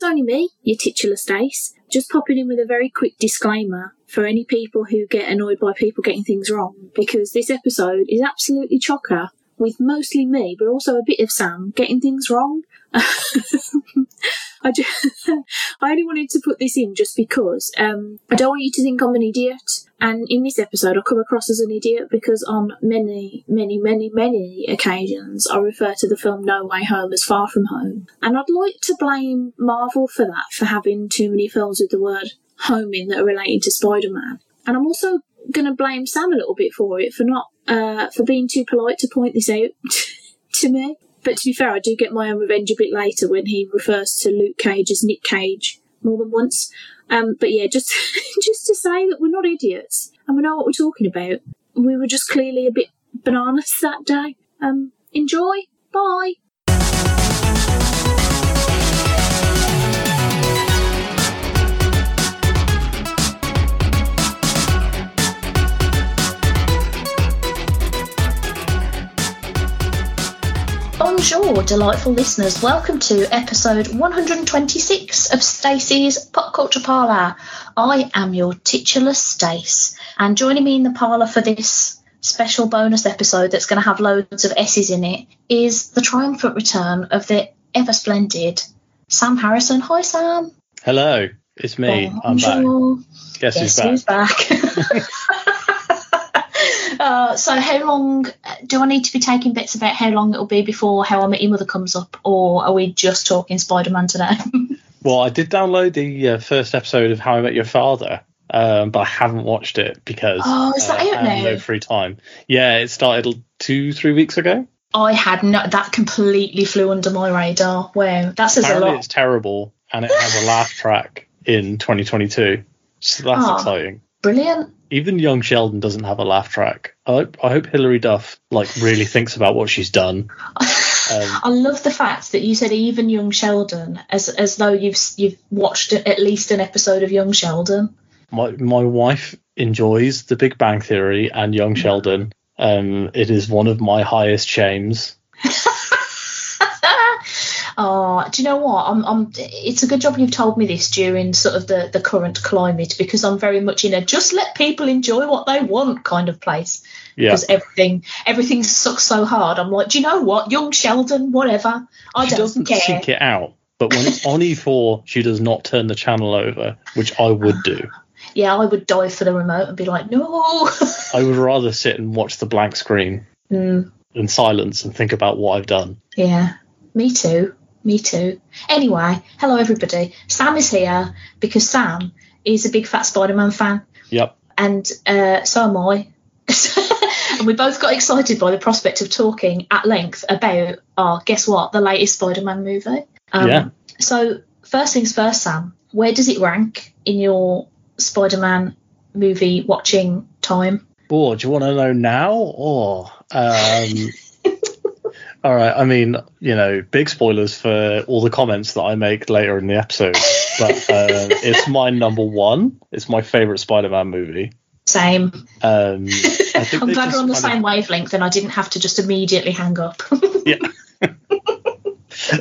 It's only me, your titular Stace, just popping in with a very quick disclaimer for any people who get annoyed by people getting things wrong, because this episode is absolutely chocker, with mostly me, but also a bit of Sam getting things wrong. I, just, I only wanted to put this in just because um, I don't want you to think I'm an idiot. And in this episode, I come across as an idiot because on many, many, many, many occasions, I refer to the film No Way Home as Far From Home. And I'd like to blame Marvel for that, for having too many films with the word home in that are related to Spider Man. And I'm also going to blame Sam a little bit for it, for not, uh, for being too polite to point this out to me. But to be fair, I do get my own revenge a bit later when he refers to Luke Cage as Nick Cage more than once. Um, but yeah, just just to say that we're not idiots and we know what we're talking about. We were just clearly a bit bananas that day. Um, enjoy. Bye. Bonjour, delightful listeners. Welcome to episode 126 of Stacey's Pop Culture Parlour. I am your titular Stace, and joining me in the parlour for this special bonus episode that's going to have loads of S's in it is the triumphant return of the ever splendid Sam Harrison. Hi, Sam. Hello, it's me. Bonjour. I'm back. Guess, Guess who's back? who's back? Uh, so how long do I need to be taking bits about how long it'll be before How I Met Your Mother comes up, or are we just talking Spider Man today? Well, I did download the uh, first episode of How I Met Your Father, um, but I haven't watched it because Oh, is that uh, out I have now? no free time. Yeah, it started two, three weeks ago. I had no, that completely flew under my radar. Wow, that says a Apparently, lot. it's terrible, and it has a laugh track in 2022. So that's Oh. exciting. Brilliant. Even Young Sheldon doesn't have a laugh track. I hope, I hope Hilary Duff like really thinks about what she's done. Um, I love the fact that you said even Young Sheldon, as as though you've you've watched at least an episode of Young Sheldon. my my wife enjoys The Big Bang Theory and Young Sheldon. Um, it is one of my highest shames. oh, do you know what? I'm, I'm. It's a good job you've told me this during sort of the the current climate because I'm very much in a just let people enjoy what they want kind of place. Yeah, Because everything everything sucks so hard. I'm like, do you know what? Young Sheldon, whatever. I she don't doesn't care. seek it out, but when it's on E4, she does not turn the channel over, which I would do. Yeah, I would dive for the remote and be like, no. I would rather sit and watch the blank screen Mm, in silence and think about what I've done. yeah, me too. Me too. Anyway, hello everybody. Sam is here because Sam is a big fat Spider-Man fan, Yep. and uh, so am I. and we both got excited by the prospect of talking at length about, oh, guess what, the latest Spider-Man movie. Um, Yeah. So first things first, Sam. Where does it rank in your Spider-Man movie watching time? Oh, do you want to know now or? Um, all right. I mean, you know, big spoilers for all the comments that I make later in the episode, but uh, it's my number one. It's my favorite Spider-Man movie. Same. Um, I think I'm glad we're on the same wavelength and I didn't have to just immediately hang up. Yeah.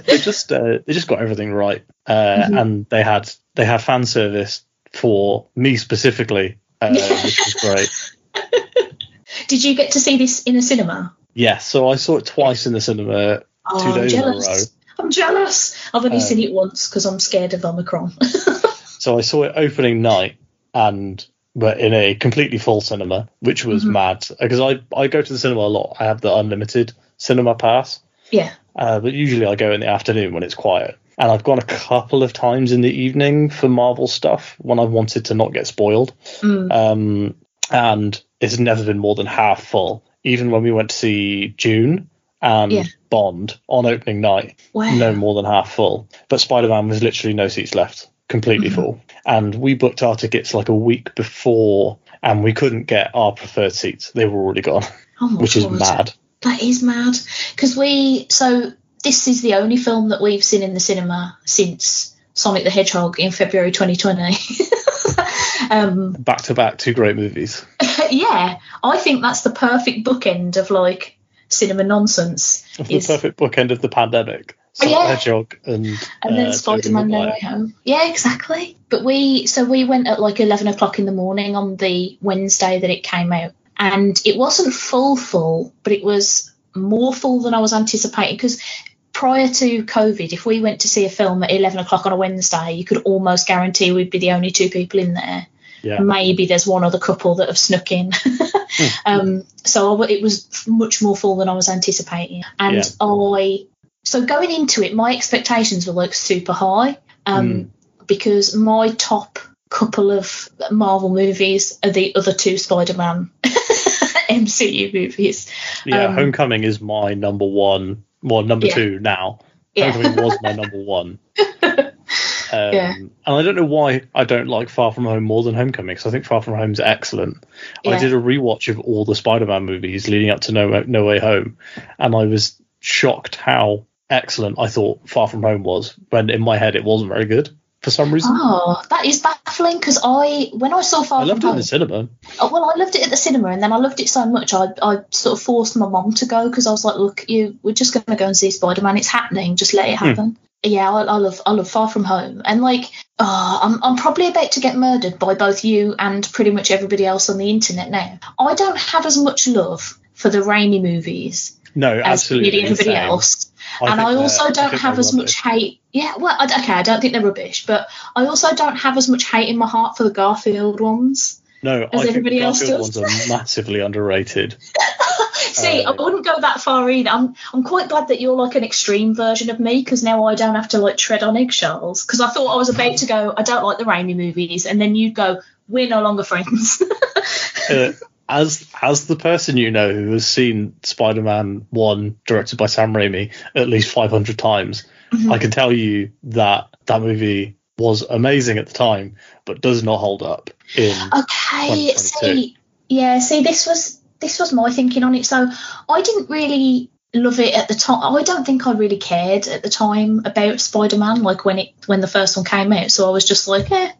they just uh, they just got everything right, uh, Mm-hmm. and they had they had fan service for me specifically, uh, which was great. Did you get to see this in a cinema? Yeah, so I saw it twice in the cinema two Oh, I'm days in a row. jealous. I'm jealous. I've only Um, seen it once because I'm scared of Omicron. So I saw it opening night and but in a completely full cinema, which was Mhm. mad because I I go to the cinema a lot. I have the unlimited cinema pass, yeah. uh, but usually I go in the afternoon when it's quiet. And I've gone a couple of times in the evening for Marvel stuff when I've wanted to not get spoiled. Mm. Um, and it's never been more than half full. Even when we went to see Dune and Yeah. Bond on opening night, Wow. no more than half full. But Spider Man was literally no seats left, completely Mhm. full. And we booked our tickets like a week before, and we couldn't get our preferred seats. They were already gone, Oh which is mad. That is mad. Because we, so this is the only film that we've seen in the cinema since Sonic the Hedgehog in February 2020. um, Back to back, two great movies. yeah, I think that's the perfect bookend of like cinema nonsense. The Is- perfect bookend of the pandemic. Sonic yeah. Hedgehog and and then uh, Spider Man No Way Home. Yeah, exactly. But we so we went at like eleven o'clock in the morning on the Wednesday that it came out, and it wasn't full full, but it was more full than I was anticipating because. Prior to COVID, if we went to see a film at 11 o'clock on a Wednesday, you could almost guarantee we'd be the only two people in there. Yeah. Maybe there's one other couple that have snuck in. um, so it was much more full than I was anticipating. And Yeah. I, so going into it, my expectations were like super high um, Mm. because my top couple of Marvel movies are the other two Spider Man MCU movies. Yeah, Um, Homecoming is my number one. Well, number Yeah. two now. Yeah. Homecoming was my number one. Um, Yeah. And I don't know why I don't like Far From Home more than Homecoming because I think Far From Home is excellent. I did a rewatch of all the Spider-Man movies leading up to No, no Way Home, and I was shocked how excellent I thought Far From Home was. When in my head it wasn't very good for some reason. Oh, that is baffling because I, when I saw Far I loved it From in the cinema. Oh, well, I loved it at the cinema, and then I loved it so much, I, I sort of forced my mom to go because I was like, "Look, you, we're just going to go and see Spider Man. It's happening. Just let it hmm. happen." Yeah, I, I love, I love Far From Home, and like, oh, I'm, I'm probably about to get murdered by both you and pretty much everybody else on the internet now. I don't have as much love for the Raimi movies No, as absolutely. everybody insane. else and I also don't think have as much hate. Yeah, well, I, okay, I don't think they're rubbish, but I also don't have as much hate in my heart for the Garfield ones. No, as I think everybody else Garfield does. ones are massively underrated. See, I Uh, wouldn't go that far either. I'm, I'm quite glad that you're like an extreme version of me because now I don't have to like tread on eggshells. Because I thought I was about to go, I don't like the Raimi movies, and then you'd go, we're no longer friends. uh, as as the person you know who has seen Spider-Man One directed by Sam Raimi at least 500 times, Mhm. I can tell you that that movie was amazing at the time, but does not hold up in. Okay, 2022. see, yeah, see, this was this was my thinking on it. So I didn't really love it at the time. I don't think I really cared at the time about Spider Man, like when it when the first one came out. So I was just like, eh,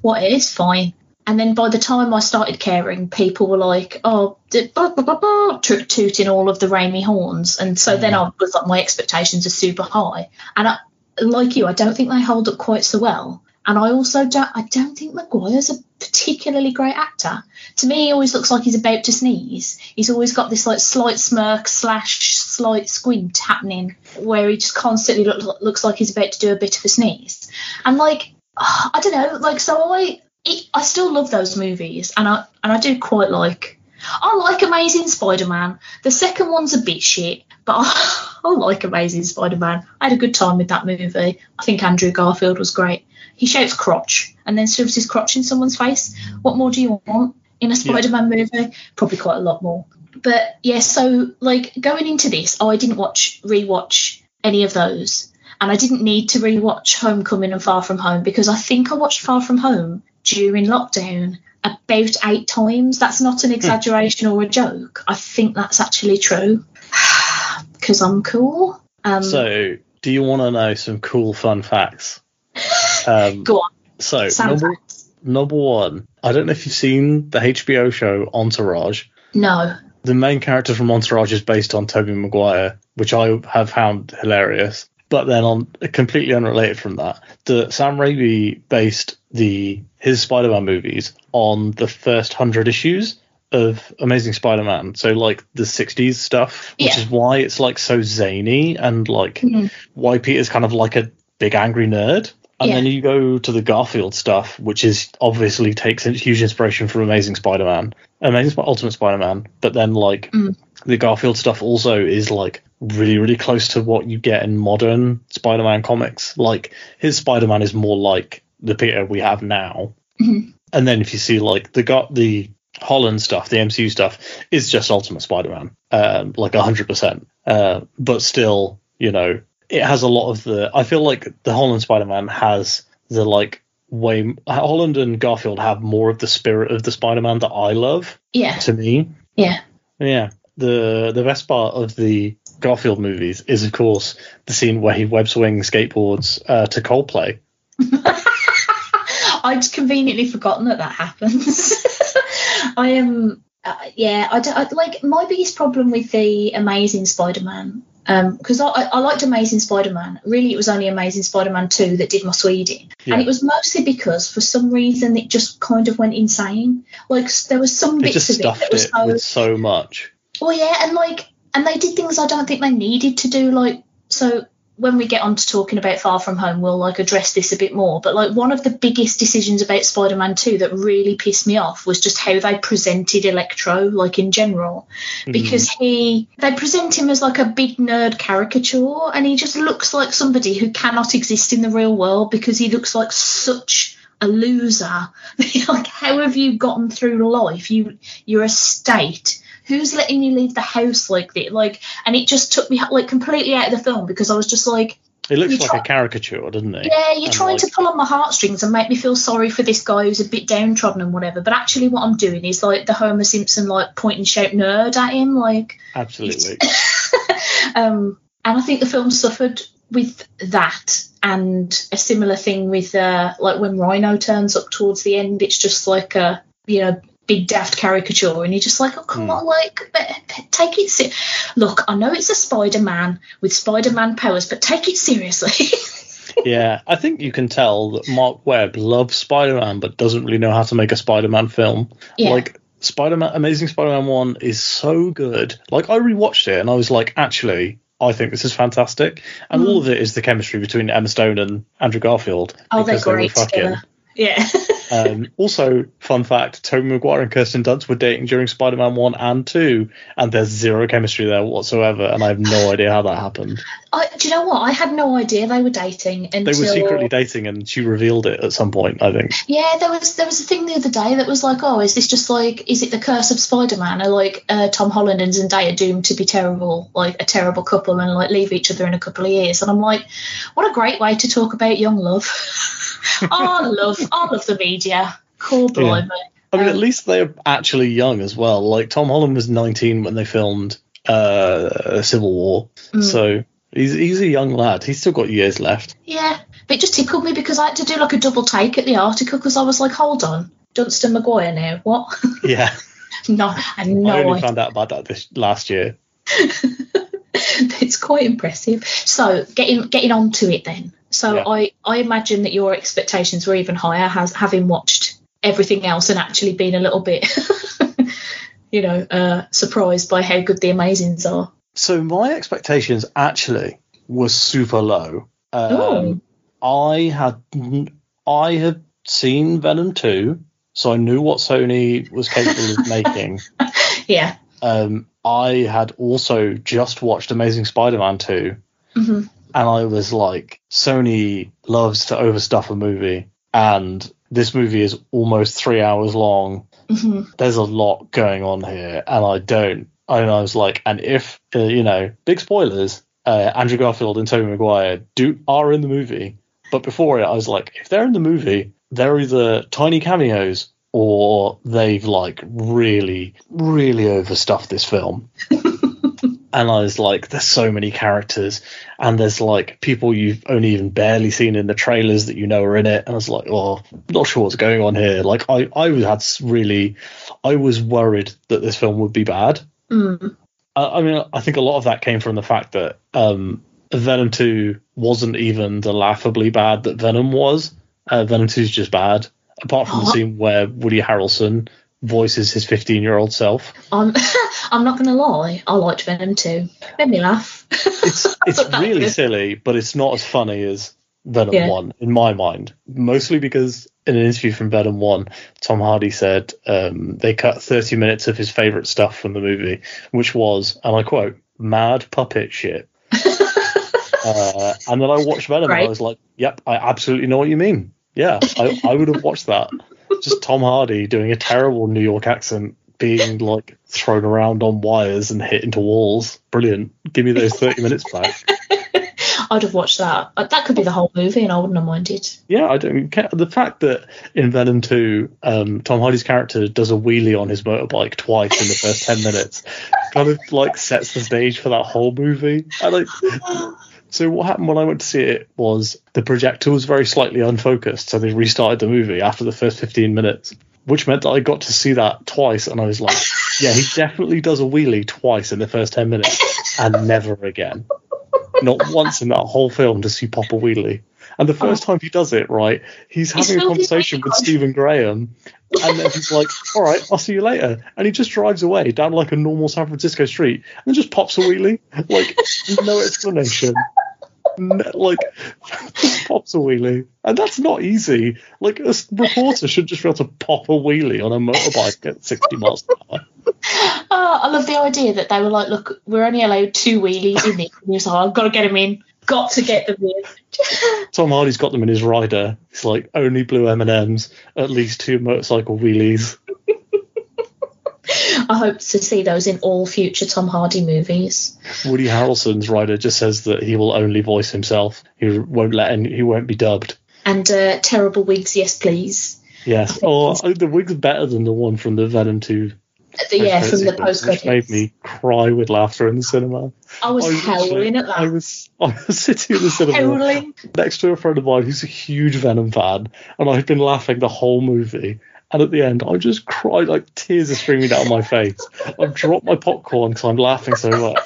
what it is fine. And then by the time I started caring, people were like, oh, blah, blah, blah, blah, toot- tooting all of the Raimi horns. And so then mm. I was like, my expectations are super high. And I, like you, I don't think they hold up quite so well. And I also don't, I don't think Maguire's a particularly great actor. To me, he always looks like he's about to sneeze. He's always got this like slight smirk slash slight squint happening, where he just constantly look, looks like he's about to do a bit of a sneeze. And like, I don't know, like so I, it, I still love those movies, and I and I do quite like. I like Amazing Spider-Man. The second one's a bit shit, but I, I like Amazing Spider-Man. I had a good time with that movie. I think Andrew Garfield was great. He shouts crotch and then shoves his crotch in someone's face. What more do you want in a Spider-Man movie? Probably quite a lot more. But yeah, so like going into this, oh, I didn't watch rewatch any of those, and I didn't need to rewatch Homecoming and Far From Home because I think I watched Far From Home during lockdown about eight times. That's not an exaggeration or a joke. I think that's actually true because I'm cool. Um, So, do you want to know some cool fun facts? Um, go on, so, number, number one, I don't know if you've seen the HBO show Entourage. No. The main character from Entourage is based on Tobey Maguire, which I have found hilarious. But then, on completely unrelated from that, the Sam Raimi based the his Spider-Man movies on the first hundred issues of Amazing Spider-Man. So, like the '60s stuff, which Yeah. is why it's like so zany and like Mhm. why Peter's kind of like a big angry nerd. And Yeah. then you go to the Garfield stuff, which is obviously takes huge inspiration from Amazing Spider-Man, Amazing Ultimate Spider-Man. But then like Mm. the Garfield stuff also is like really really close to what you get in modern Spider-Man comics. Like his Spider-Man is more like the Peter we have now. Mhm. And then if you see like the got the Holland stuff, the MCU stuff is just Ultimate Spider-Man, um, like hundred percent. Uh, but still, you know, it has a lot of the. I feel like the Holland Spider-Man has the like way. Holland and Garfield have more of the spirit of the Spider-Man that I love. Yeah. To me, Yeah. yeah. The the best part of the Garfield movies is, of course, the scene where he web swing skateboards uh, to Coldplay. I'd conveniently forgotten that that happens. I am, uh, yeah, I, don't, I like my biggest problem with the Amazing Spider-Man because I, I liked Amazing Spider-Man. Really, it was only Amazing Spider-Man two that did my Sweden, Yeah. and it was mostly because for some reason it just kind of went insane. Like there was some They bits just of it stuffed that was it so with so much. well, yeah, and like, and they did things I don't think they needed to do. Like, so when we get on to talking about Far From Home, we'll like address this a bit more. But like, one of the biggest decisions about Spider-Man Two that really pissed me off was just how they presented Electro, like in general, mm-hmm. because he they present him as like a big nerd caricature, and he just looks like somebody who cannot exist in the real world because he looks like such a loser. like, how have you gotten through life? You you're a state. Who's letting you leave the house like that? Like, and it just took me like completely out of the film because I was just like, It looks like try- a caricature, doesn't it? yeah, you're And, trying to pull on my heartstrings and make me feel sorry for this guy who's a bit downtrodden and whatever. But actually, what I'm doing is like the Homer Simpson like point and shout nerd at him, like. Absolutely. um, and I think the film suffered with that, and a similar thing with uh, like when Rhino turns up towards the end, it's just like a you know big daft caricature, and you're just like, oh come Hmm. on, like take it. Se- Look, I know it's a Spider-Man with Spider-Man powers, but take it seriously. yeah, I think you can tell that Mark Webb loves Spider-Man, but doesn't really know how to make a Spider-Man film. yeah. Like Spider-Man, Amazing Spider-Man One is so good. Like I rewatched it and I was like, actually, I think this is fantastic. And Mm. all of it is the chemistry between Emma Stone and Andrew Garfield. oh, they're because they were great fucking. together. Yeah. Um, also, fun fact: Tobey Maguire and Kirsten Dunst were dating during Spider-Man One and Two, and there's zero chemistry there whatsoever. And I have no idea how that happened. I, do you know what? I had no idea they were dating until They were secretly dating, and she revealed it at some point. I think. Yeah, there was there was a thing the other day that was like, oh, is this just like, is it the curse of Spider-Man? Or like uh, Tom Holland and Zendaya doomed to be terrible, like a terrible couple, and like leave each other in a couple of years? And I'm like, what a great way to talk about young love. oh, I love, I love the media. Cool, blimey. I mean, at Um, least they're actually young as well. Like Tom Holland was 19 when they filmed uh, Civil War, Mm. so he's he's a young lad. He's still got years left. Yeah, but it just tickled me because I had to do like a double take at the article because I was like, hold on, Dunst and Maguire now, what? Yeah, no, I had I only found out about that this last year. it's quite impressive. So getting getting on to it then. So Yeah. I I imagine that your expectations were even higher, has having watched everything else and actually been a little bit, you know, uh, surprised by how good the Amazings are. So my expectations actually were super low. Um, I had I had seen Venom 2, so I knew what Sony was capable of making. Yeah. Um, I had also just watched Amazing Spider-Man 2, hmm and I was like, Sony loves to overstuff a movie, and this movie is almost three hours long. hmm There's a lot going on here, and I don't. And I was like, and if uh, you know, big spoilers, uh, Andrew Garfield and Tobey Maguire do are in the movie, but before it, I was like, if they're in the movie, they're either tiny cameos or they've like really, really overstuffed this film. and I was like, there's so many characters, and there's like people you've only even barely seen in the trailers that you know are in it. And I was like, oh, not sure what's going on here. Like, I, I had really, I was worried that this film would be bad. Mm. I, I mean, I think a lot of that came from the fact that um, Venom 2 wasn't even the laughably bad that Venom was. Uh, Venom 2 is just bad, apart from the Oh. scene where Woody Harrelson voices his 15 year old self. I'm I'm not gonna lie, I liked Venom too. Made me laugh. It's it's really silly, but it's not as funny as Venom Yeah. 1 in my mind. Mostly because in an interview from Venom 1, Tom Hardy said um, they cut 30 minutes of his favourite stuff from the movie, which was, and I quote, mad puppet shit. uh, and then I watched Venom and I was like, yep, I absolutely know what you mean. Yeah, I, I would have watched that. Just Tom Hardy doing a terrible New York accent, being like thrown around on wires and hit into walls. Brilliant. Give me those 30 minutes back. I'd have watched that. Uh, That could be the whole movie, and I wouldn't have minded. Yeah, I don't care. The fact that in Venom 2, um, Tom Hardy's character does a wheelie on his motorbike twice in the first 10 minutes kind of like sets the stage for that whole movie. I like. So what happened when I went to see it was the projector was very slightly unfocused, so they restarted the movie after the first 15 minutes, which meant that I got to see that twice, and I was like, yeah, he definitely does a wheelie twice in the first 10 minutes. and never again. Not once in that whole film does he pop a wheelie. And the first time he does it, right, he's He's having a conversation with. Stephen Graham, and then he's like, "All right, I'll see you later," and he just drives away down like a normal San Francisco street, and then just pops a wheelie, like no explanation, like pops a wheelie, and that's not easy. Like a reporter should just be able to pop a wheelie on a motorbike at sixty miles an hour. Oh, I love the idea that they were like, look, we're only allowed two wheelies in it. And he was like, I've got to get them in. Got to get them in. Tom Hardy's got them in his rider. It's like only blue M and M's, at least two motorcycle wheelies. I hope to see those in all future Tom Hardy movies. Woody Harrelson's writer just says that he will only voice himself. He won't let any, he won't be dubbed. And uh, terrible wigs, yes, please. Yes. Oh, the wig's better than the one from the Venom 2. Uh, the- yeah, from the post-credits which made me cry with laughter in the cinema. I was I howling at I was, I was sitting in the cinema Howling. next to a friend of mine who's a huge Venom fan, and I've been laughing the whole movie. And at the end, I just cried, like tears are streaming down my face. I've dropped my popcorn because I'm laughing so much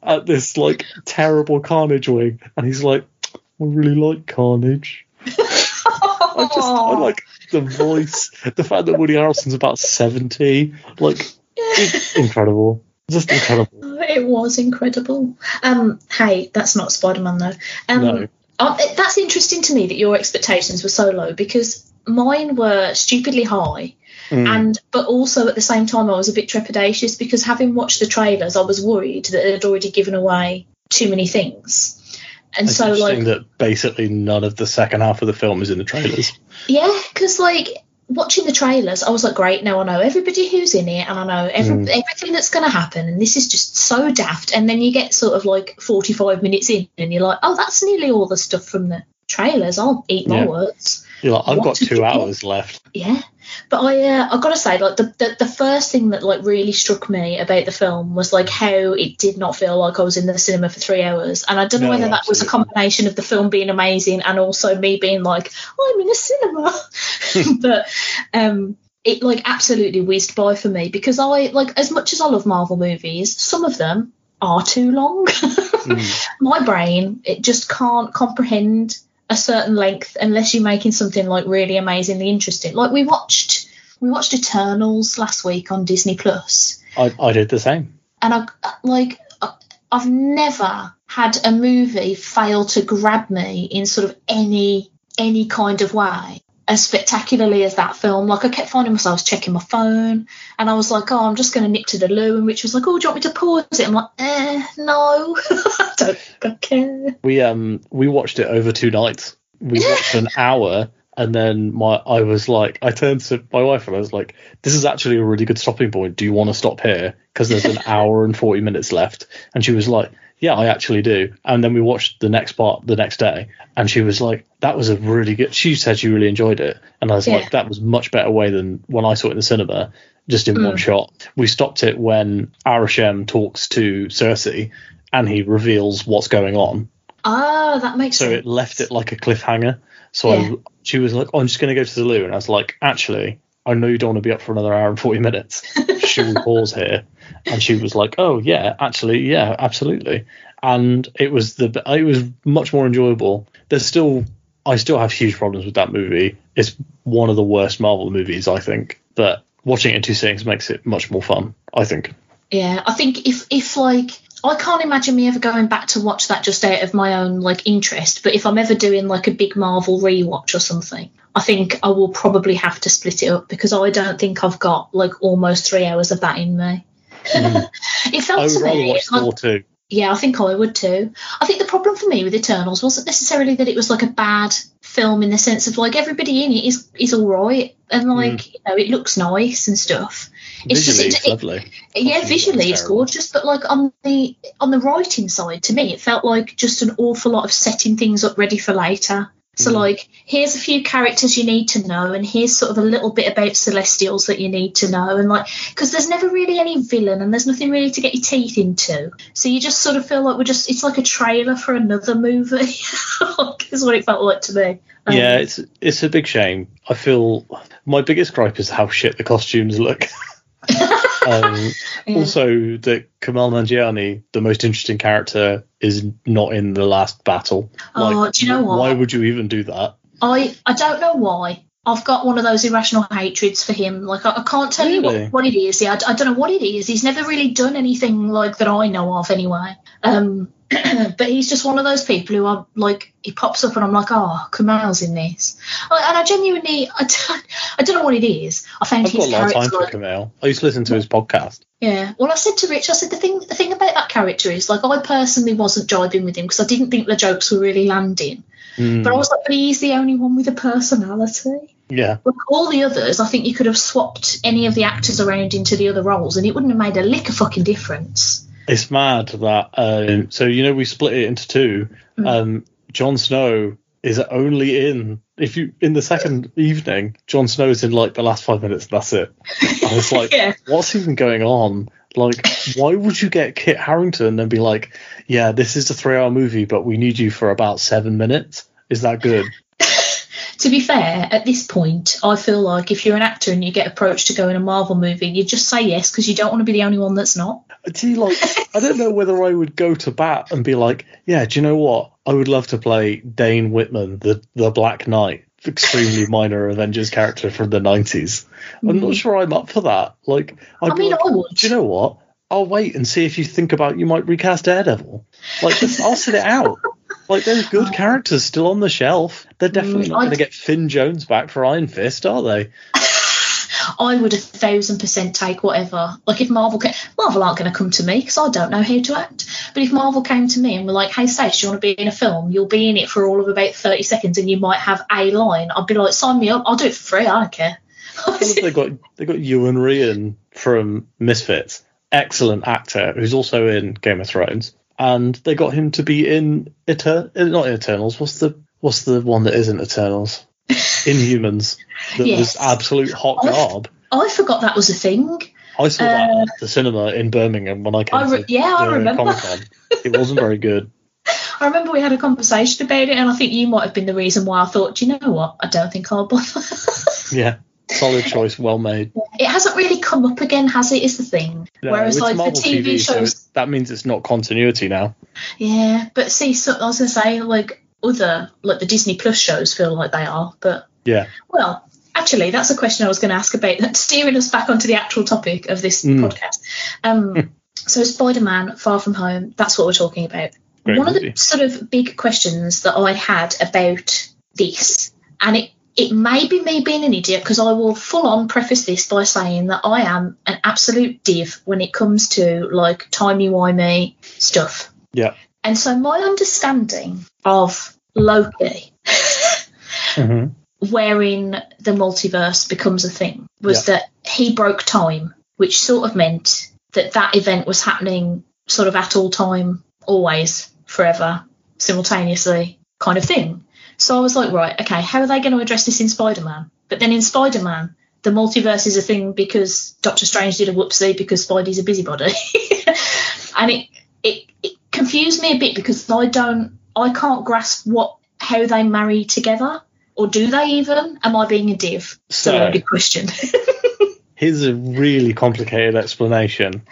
at this like terrible Carnage wing, and he's like, "I really like Carnage." I just, I like the voice, the fact that Woody Harrelson's about seventy, like it's incredible, just incredible. It was incredible. Um, hey, that's not Spider Man though. Um, No. uh, that's interesting to me that your expectations were so low because mine were stupidly high. Mm. And but also at the same time, I was a bit trepidatious because having watched the trailers, I was worried that they'd already given away too many things. And It's so, like, that basically none of the second half of the film is in the trailers. Yeah, because like watching the trailers, I was like, great, now I know everybody who's in it, and I know every, Mm. everything that's going to happen, and this is just so daft. And then you get sort of like forty-five minutes in, and you're like, oh, that's nearly all the stuff from the trailers. I'll eat my Yeah. words. You're like, I've What got two get? hours left. Yeah, but I uh, I gotta say, like the, the the first thing that like really struck me about the film was like how it did not feel like I was in the cinema for three hours, and I don't know No, whether that was a combination of the film being amazing and also me being like I'm in a cinema, but um. It like absolutely whizzed by for me because I like as much as I love Marvel movies, some of them are too long. Mm. My brain it just can't comprehend a certain length unless you're making something like really amazingly interesting. Like we watched we watched Eternals last week on Disney Plus, I, I did the same. and I like I've never had a movie fail to grab me in sort of any any kind of way as spectacularly as that film. Like I kept finding myself checking my phone, and I was like, "Oh, I'm just going to nip to the loo," and Rich was like, "Oh, do you want me to pause it?" I'm like, "Eh, no, I don't, don't care." We um we watched it over two nights. We watched an hour, and then my I was like, I turned to my wife and I was like, "This is actually a really good stopping point. Do you want to stop here? Because there's an hour and forty minutes left." And she was like, "Yeah, I actually do." And then we watched the next part the next day, and she was like, "That was a really good." She said she really enjoyed it, and I was Yeah. like, "That was much better way than when I saw it in the cinema." Just in one shot. We stopped it when Arishem talks to Sersi, and he reveals what's going on. Ah, that makes sense. So sense. it left it like a cliffhanger. So Yeah. I, she was like, oh, I'm just going to go to the loo. And I was like, actually, I know you don't want to be up for another hour and 40 minutes. Should we pause here? And she was like, oh, yeah, actually, yeah, absolutely. And it was the it was much more enjoyable. There's still I still have huge problems with that movie. It's one of the worst Marvel movies, I think. But watching it in two sittings makes it much more fun, I think. Yeah, I think if if like I can't imagine me ever going back to watch that just out of my own like interest. But if I'm ever doing like a big Marvel rewatch or something, I think I will probably have to split it up because I don't think I've got like almost three hours of that in me. Mm. it felt I to would rather me watch like- Thor 2. Yeah, I think I would too. I think the problem for me with Eternals wasn't necessarily that it was like a bad film in the sense of like everybody in it is is all right and hmm. like you know it looks nice and stuff. It's just- Visually, it- it's it- lovely. yeah, Obviously, visually it's it's terrible. gorgeous, but like on the on the writing side, to me, it felt like just an awful lot of setting things up ready for later. So Mm. like, here's a few characters you need to know, and here's sort of a little bit about Celestials that you need to know, and like, because there's never really any villain, and there's nothing really to get your teeth into. So you just sort of feel like we're just it's like a trailer for another movie. is what it felt like to me. Um, Yeah, it's it's a big shame. I feel my biggest gripe is how shit the costumes look. Um, Yeah. Also, that Kumail Nanjiani, the most interesting character, is not in the last battle. Oh, do you know what? Why would you even do that? I I don't know why. I've got one of those irrational hatreds for him. Like I, I can't tell you what, what it is. Yeah, I, I don't know what it is. He's never really done anything like that I know of, anyway. Um, but he's just one of those people who are like he pops up and I'm like, oh, Kumail's in this, and I genuinely I don't, I don't know what it is. I found I've got a lot of time for like, Kumail. I used to listen to his podcast. yeah. Well, I said to Rich, I said the thing the thing about that character is like I personally wasn't jibing with him because I didn't think the jokes were really landing. Mm, But I was like, but he's the only one with a personality. yeah, Like all the others, I think you could have swapped any of the actors around into the other roles, and it wouldn't have made a lick of fucking difference. It's mad that. Um, so you know, we split it into two. Mm. Um, Jon Snow is only in if you in the second evening. Jon Snow is in like the last five minutes. That's it. I was like, Yeah. what's even going on? Like, why would you get Kit Harington and be like, yeah, this is a three-hour movie, but we need you for about seven minutes? Is that good? To be fair, at this point, I feel like if you're an actor and you get approached to go in a Marvel movie, you just say yes because you don't want to be the only one that's not. See, like, I don't know whether I would go to bat and be like, yeah, do you know what? I would love to play Dane Whitman, the the Black Knight, extremely minor Avengers character from the nineties. I'm not mm. sure I'm up for that. Like, I'd I mean, like, I would. do you know what? I'll wait and see if you think about you might recast Daredevil. Like, just, I'll sit it out. Like, there's good characters still on the shelf. They're definitely mm, not going to get Finn Jones back for Iron Fist, are they? I would a thousand percent take whatever. Like if Marvel came, Marvel aren't going to come to me because I don't know how to act. But if Marvel came to me and were like, "Hey, Stace, do you want to be in a film? You'll be in it for all of about thirty seconds, and you might have a line." I'd be like, "Sign me up! I'll do it for free. I don't care." they got they got Iwan Rheon from Misfits, excellent actor who's also in Game of Thrones, and they got him to be in Eter- uh, not Eternals. What's the what's the one that isn't Eternals? Inhumans. That Yes. was absolute hot I- garb. I forgot that was a thing. I saw that at the cinema in Birmingham when I came Uh, I re- to yeah, I remember. Comic Con. It wasn't very good. I remember we had a conversation about it, and I think you might have been the reason why I thought, "Do you know what? I don't think I'll bother." Yeah, solid choice, well made. it hasn't really come up again, has it? Is the thing. No, Whereas like Marvel the TV, so shows, it- that means it's not continuity now. Yeah, but see, so, I was gonna say like other like the Disney Plus shows feel like they are, but Yeah. well, actually, that's a question I was going to ask about that steering us back onto the actual topic of this Mm. podcast. Um, so Spider-Man: Far From Home, that's what we're talking about. Great One of the sort of big questions that I had about this, and it it may be me being an idiot because I will full on preface this by saying that I am an absolute div when it comes to like timey wimey stuff. Yeah. And so my understanding of Loki, hmm wherein the multiverse becomes a thing, was that he broke time, which sort of meant that that event was happening sort of at all time, always, forever, simultaneously, kind of thing. So I was like, right, okay, how are they going to address this in Spider Man? But then in Spider Man, the multiverse is a thing because Doctor Strange did a whoopsie because Spidey's a busybody, and it, it it confused me a bit because I don't, I can't grasp what how they marry together, or do they even? Am I being a div? So- loaded question. Here's a really complicated explanation.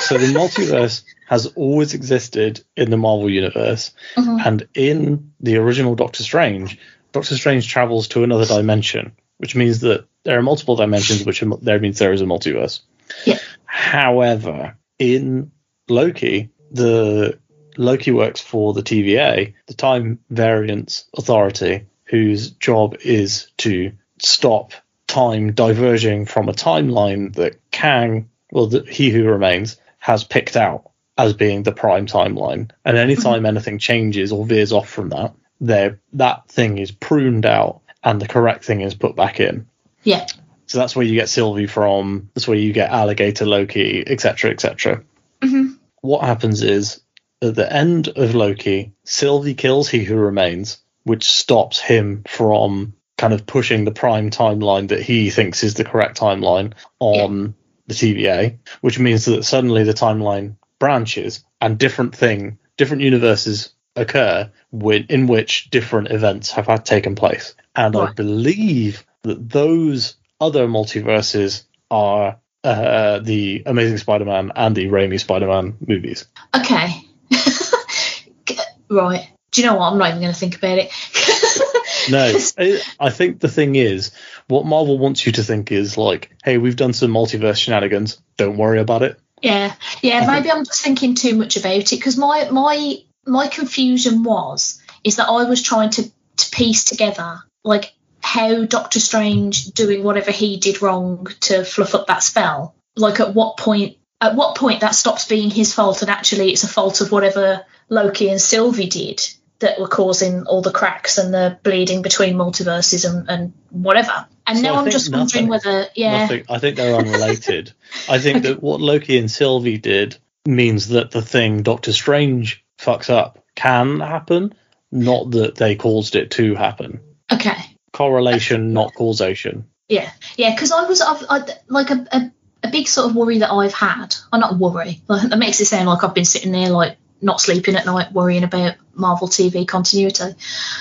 so the multiverse has always existed in the Marvel universe, Mhm. and in the original Doctor Strange, Doctor Strange travels to another dimension, which means that there are multiple dimensions, which are, there means there is a multiverse. Yeah. However, in Loki, the Loki works for the TVA, the Time Variance Authority, whose job is to stop time diverging from a timeline that Kang, well, the, he who remains, has picked out as being the prime timeline. And anytime anything changes or veers off from that, there that thing is pruned out and the correct thing is put back in. yeah, So that's where you get Sylvie from. That's where you get Alligator Loki, etc., etc. Mhm. What happens is at the end of Loki, Sylvie kills He Who Remains, which stops him from kind of pushing the prime timeline that he thinks is the correct timeline on the TVA, which means that suddenly the timeline branches and different thing, different universes occur with, in which different events have had taken place. And I believe that those other multiverses are uh, the Amazing Spider-Man and the Raimi Spider-Man movies. Okay. right. Do you know what? I'm not even going to think about it. No, I- I think the thing is, what Marvel wants you to think is like, hey, we've done some multiverse shenanigans. Don't worry about it. Yeah, yeah. Maybe I'm just thinking too much about it because my my my confusion was is that I was trying to to piece together like how Doctor Strange doing whatever he did wrong to fluff up that spell. Like at what point at what point that stops being his fault and actually it's a fault of whatever Loki and Sylvie did that were causing all the cracks and the bleeding between multiverses and, and whatever. And So now I I'm just wondering whether yeah Nothing, I think they're unrelated. I think that what Loki and Sylvie did means that the thing Doctor Strange fucks up can happen, not that they caused it to happen. okay. Correlation, not causation. Yeah, yeah, because I was I've, I, like a, a, a big sort of worry that I've had. Or not worry. That makes it sound like I've been sitting there like not sleeping at night worrying about Marvel TV continuity,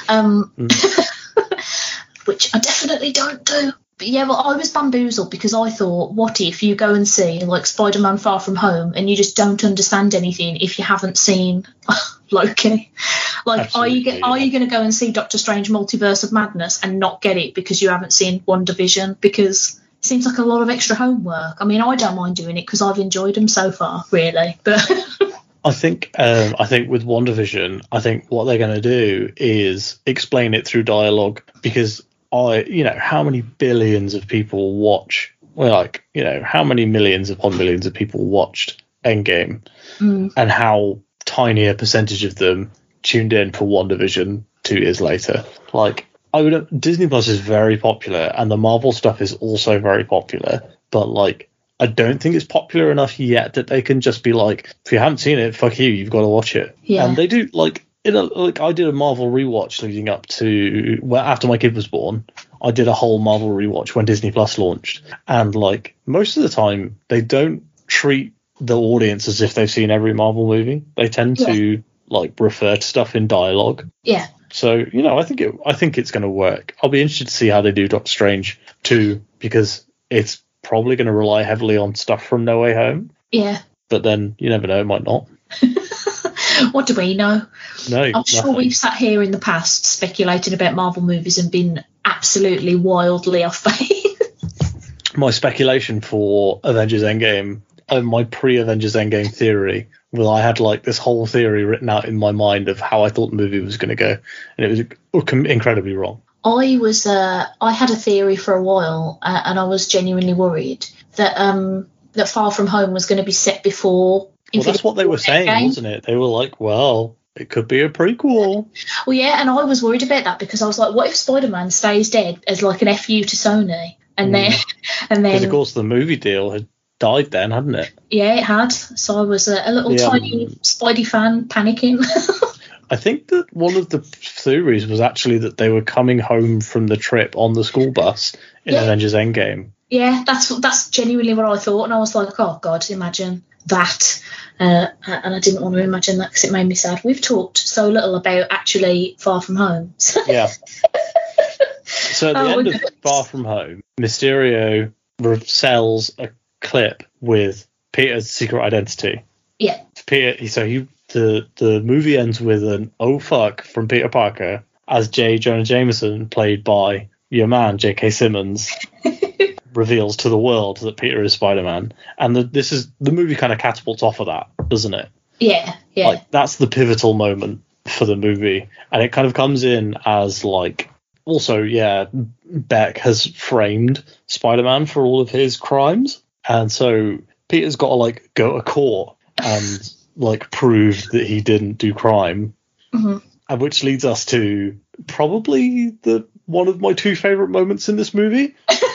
um, which I definitely don't do. But yeah, well, I was bamboozled because I thought, what if you go and see like Spider-Man Far From Home and you just don't understand anything if you haven't seen Loki? Like, are you Absolutely, are you going to go and see Doctor Strange Multiverse of Madness and not get it because you haven't seen WandaVision? Because it seems like a lot of extra homework. I mean, I don't mind doing it because I've enjoyed them so far, really. But I think um, I think with WandaVision, I think what they're going to do is explain it through dialogue because I, you know, how many billions of people watch, well, like, you know, how many millions upon millions of people watched Endgame Mm. and how tiny a percentage of them tuned in for WandaVision two years later. Like, I would Disney Plus is very popular and the Marvel stuff is also very popular, but like, I don't think it's popular enough yet that they can just be like, if you haven't seen it, fuck you, you've got to watch it. Yeah. And they do like in a like I did a Marvel rewatch leading up to well after my kid was born. I did a whole Marvel rewatch when Disney Plus launched, and like most of the time they don't treat the audience as if they've seen every Marvel movie. They tend to like refer to stuff in dialogue. yeah, So you know, I think it, I think it's going to work. I'll be interested to see how they do Doctor Strange too, because it's probably going to rely heavily on stuff from No Way Home. yeah. But then you never know, it might not. what do we know? No, I'm sure we've sat here in the past speculating about Marvel movies and been absolutely wildly off base. my speculation for Avengers Endgame, uh, my pre-Avengers Endgame theory, well, I had like this whole theory written out in my mind of how I thought the movie was going to go, and it was incredibly wrong. I was uh, I had a theory for a while, uh, and I was genuinely worried that um that Far From Home was going to be set before. Well, that's what they were saying, Endgame. wasn't it? They were like, "Well, it could be a prequel." Well, yeah, and I was worried about that because I was like, what if Spider Man stays dead as like an fu to Sony, and then mm. and Because then of course the movie deal had died then, hadn't it? yeah, it had. So I was a, a little Yeah. tiny mm. Spidey fan panicking. I think that one of the theories was actually that they were coming home from the trip on the school bus in Yeah. Avengers Endgame. yeah, that's that's genuinely what I thought, and I was like, oh god, imagine that. Uh, and I didn't want to imagine that because it made me sad. We've talked so little about actually Far From Home. Yeah. so at the Oh, end of. Far From Home, Mysterio sells a clip with Peter's secret identity. yeah, Peter, so he the the movie ends with an oh fuck from Peter Parker as J. Jonah Jameson, played by your man J.K. Simmons, reveals to the world that Peter is Spider Man, and the, this is the movie kind of catapults off of that, doesn't it? yeah, yeah, like that's the pivotal moment for the movie. And it kind of comes in as like also yeah beck has framed spider-man for all of his crimes. And so peter's got to like go to court and like prove that he didn't do crime. Mhm. and which leads us to probably the one of my two favorite moments in this movie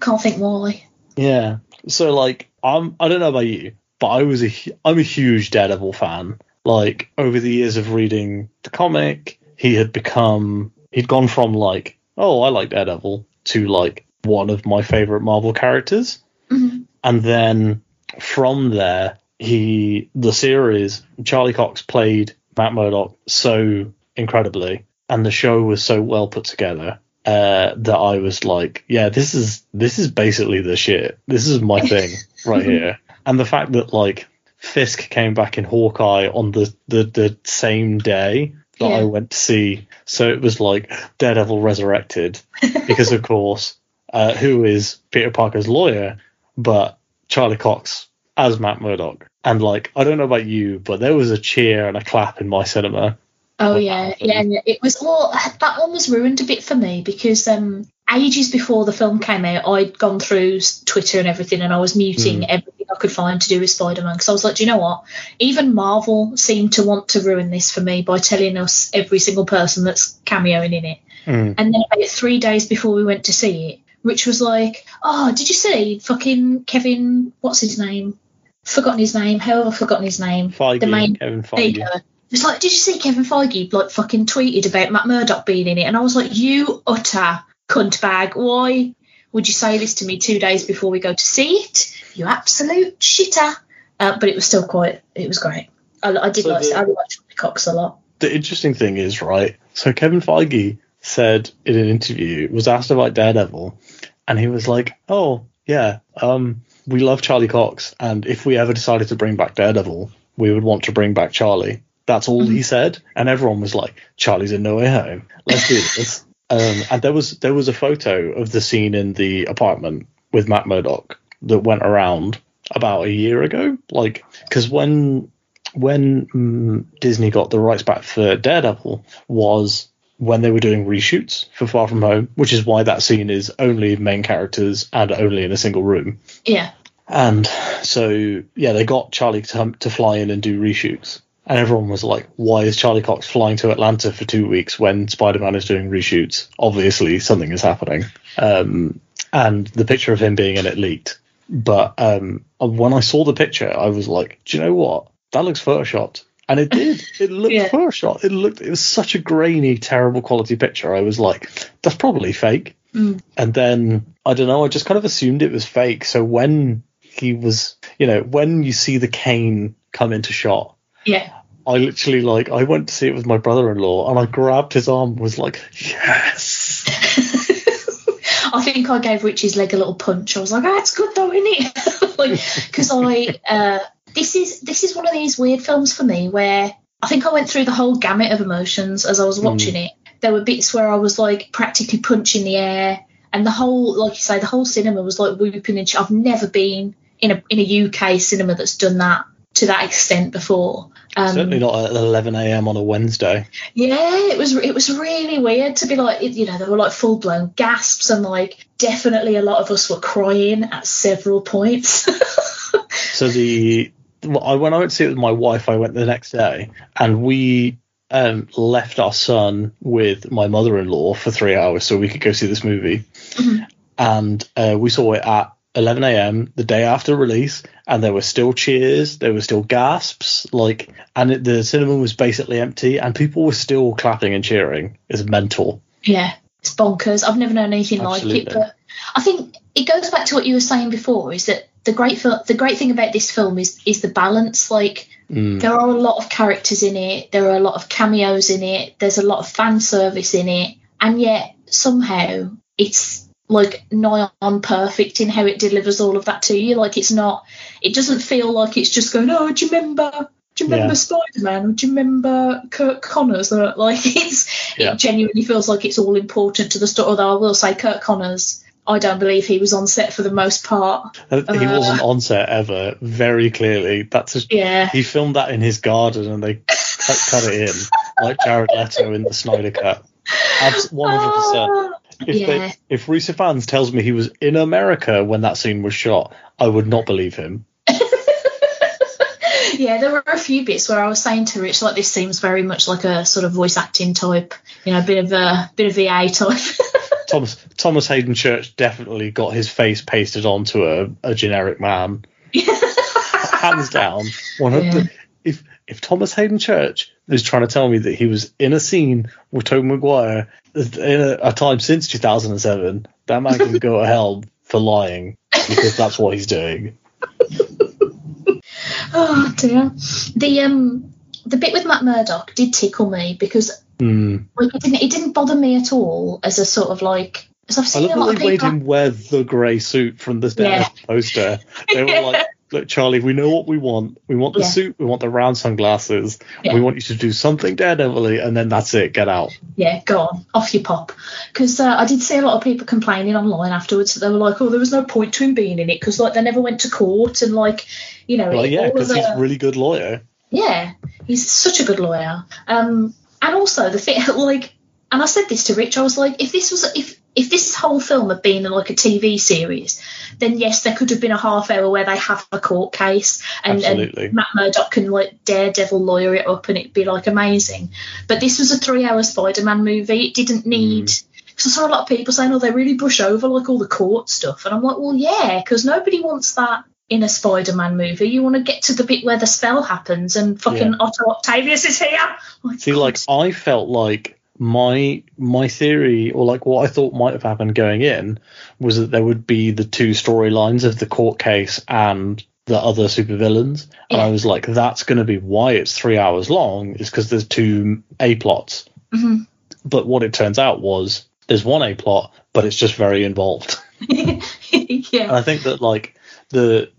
can't think why. Yeah. So like I'm I don't know about you, but I was a I'm a huge Daredevil fan. Like over the years of reading the comic, he had become he'd gone from like, oh, I like Daredevil to like one of my favorite Marvel characters. Mhm. And then from there, he the series Charlie Cox played Matt Murdock so incredibly and the show was so well put together uh, that I was like, yeah, this is this is basically the shit. This is my thing right here. And the fact that like Fisk came back in Hawkeye on the the, the same day that Yeah. I went to see, so it was like Daredevil resurrected because of course, uh, who is Peter Parker's lawyer, but Charlie Cox as Matt Murdock. And like, I don't know about you, but there was a cheer and a clap in my cinema. Oh yeah, happened? yeah. It was all that one was ruined a bit for me because um ages before the film came out, I'd gone through Twitter and everything, and I was muting Mm. everything I could find to do with Spider-Man because I was like, do you know what? Even Marvel seemed to want to ruin this for me by telling us every single person that's cameoing in it. Mm. And then about three days before we went to see it, Rich was like, "Oh, did you see fucking Kevin? What's his name? Forgotten his name. How have forgotten his name? Feige, the main Kevin Feige. It's like, did you see Kevin Feige like fucking tweeted about Matt Murdock being in it? And I was like, you utter cunt bag. Why would you say this to me two days before we go to see it? You absolute shitter. Uh, but it was still quite. It was great. I, I did So like. the- I liked Charlie Cox a lot. the interesting thing is, right? So Kevin Feige said in an interview, was asked about Daredevil, and he was like, "Oh yeah, um, we love Charlie Cox, and if we ever decided to bring back Daredevil, we would want to bring back Charlie." That's all he said, and everyone was like, "Charlie's in No Way Home. Let's do this." um, and there was there was a photo of the scene in the apartment with Matt Murdock that went around about a year ago, like because when when mm, Disney got the rights back for Daredevil was when they were doing reshoots for Far From Home, which is why that scene is only main characters and only in a single room. Yeah. And so, yeah, they got Charlie to, to fly in and do reshoots. And everyone was like, why is Charlie Cox flying to Atlanta for two weeks when Spider Man is doing reshoots? Obviously, something is happening. Um, and the picture of him being in it leaked. But um, when I saw the picture, I was like, do you know what? That looks photoshopped. And it did. It looked Yeah. photoshopped. It looked. It was such a grainy, terrible quality picture. I was like, that's probably fake. Mm. And then I don't know. I just kind of assumed it was fake. So when he was, you know, when you see the cane come into shot, Yeah. I literally like I went to see it with my brother-in-law, and I grabbed his arm, and was like, yes. I think I gave Richie's leg a little punch. I was like, "That's good though, isn't it?" like, because I uh, this is this is one of these weird films for me where I think I went through the whole gamut of emotions as I was watching it. There were bits where I was like practically punching the air, and the whole, like you say, the whole cinema was like whooping and. Sh- I've never been in a in a UK cinema that's done that to that extent before. Um, Certainly not at 11 a.m. on a Wednesday. yeah, it was it was really weird to be like you know there were like full blown gasps and like definitely a lot of us were crying at several points. So the when I went to see it with my wife, I went the next day, and we um, left our son with my mother-in-law for three hours so we could go see this movie, Mhm. and uh, we saw it at 11 a.m. the day after release, and there were still cheers, there were still gasps, like, and it, the cinema was basically empty, and people were still clapping and cheering. It's mental. yeah, it's bonkers. I've never known anything like it, but I think it goes back to what you were saying before. Is that the great fil- the great thing about this film is is the balance. Like Mm. there are a lot of characters in it, there are a lot of cameos in it, there's a lot of fan service in it, and yet somehow it's like nigh on perfect in how it delivers all of that to you. Like it's not, it doesn't feel like it's just going, oh, do you remember? Do you remember Yeah. Spider Man? Or do you remember Curt Connors? Like it's, Yeah. it genuinely feels like it's all important to the story. Although I will say, Curt Connors, I don't believe he was on set for the most part. He Uh, wasn't on set ever, very clearly. That's a, Yeah, he filmed that in his garden and they cut, cut it in like Jared Leto in the Snyder Cut. One hundred percent. If yeah. they, if Rhys Ifans tells me he was in America when that scene was shot, I would not believe him. yeah, there were a few bits where I was saying to Rich, like this seems very much like a sort of voice acting type, you know, a bit of a bit of VA type. Thomas Thomas Haden Church definitely got his face pasted onto a, a generic man, hands down. One of Yeah. the, if Thomas Haden Church is trying to tell me that he was in a scene with Tobey Maguire in a, a time since 2007, that man can go to hell for lying because that's what he's doing. oh dear. The um the bit with Matt Murdock did tickle me because Mm. Like, it didn't it didn't bother me at all as a sort of like. As I've I seen love a lot that they made him wear the grey suit from the Yeah. Poster. They were like, "Look, Charlie, we know what we want. We want the Yeah. suit. We want the round sunglasses. Yeah. We want you to do something Daredevil-y, and then that's it. Get out." Yeah, go on, off you pop. Because uh, I did see a lot of people complaining online afterwards that they were like, "Oh, there was no point to him being in it because like they never went to court and like, you know, it- yeah, because he's a really good lawyer. Yeah, he's such a good lawyer. Um, and also the thing, like, and I said this to Rich, I was like, if this was, if if this whole film had been like a TV series, then yes, there could have been a half hour where they have a court case and, and Matt Murdock can like daredevil lawyer it up and it'd be like amazing. But this was a three-hour Spider-Man movie. It didn't mm. need. Because I saw a lot of people saying, "Oh, they really brush over like all the court stuff," and I'm like, "Well, yeah, because nobody wants that in a Spider-Man movie. You want to get to the bit where the spell happens and fucking Yeah. Otto Octavius is here." Like, See, like I felt like my my theory, or like what I thought might have happened going in, was that there would be the two storylines of the court case and the other supervillains, and I was like, that's going to be why it's three hours long, is because there's two a plots. Mhm. But what it turns out was there's one a plot, but it's just very involved. yeah. And I think that like the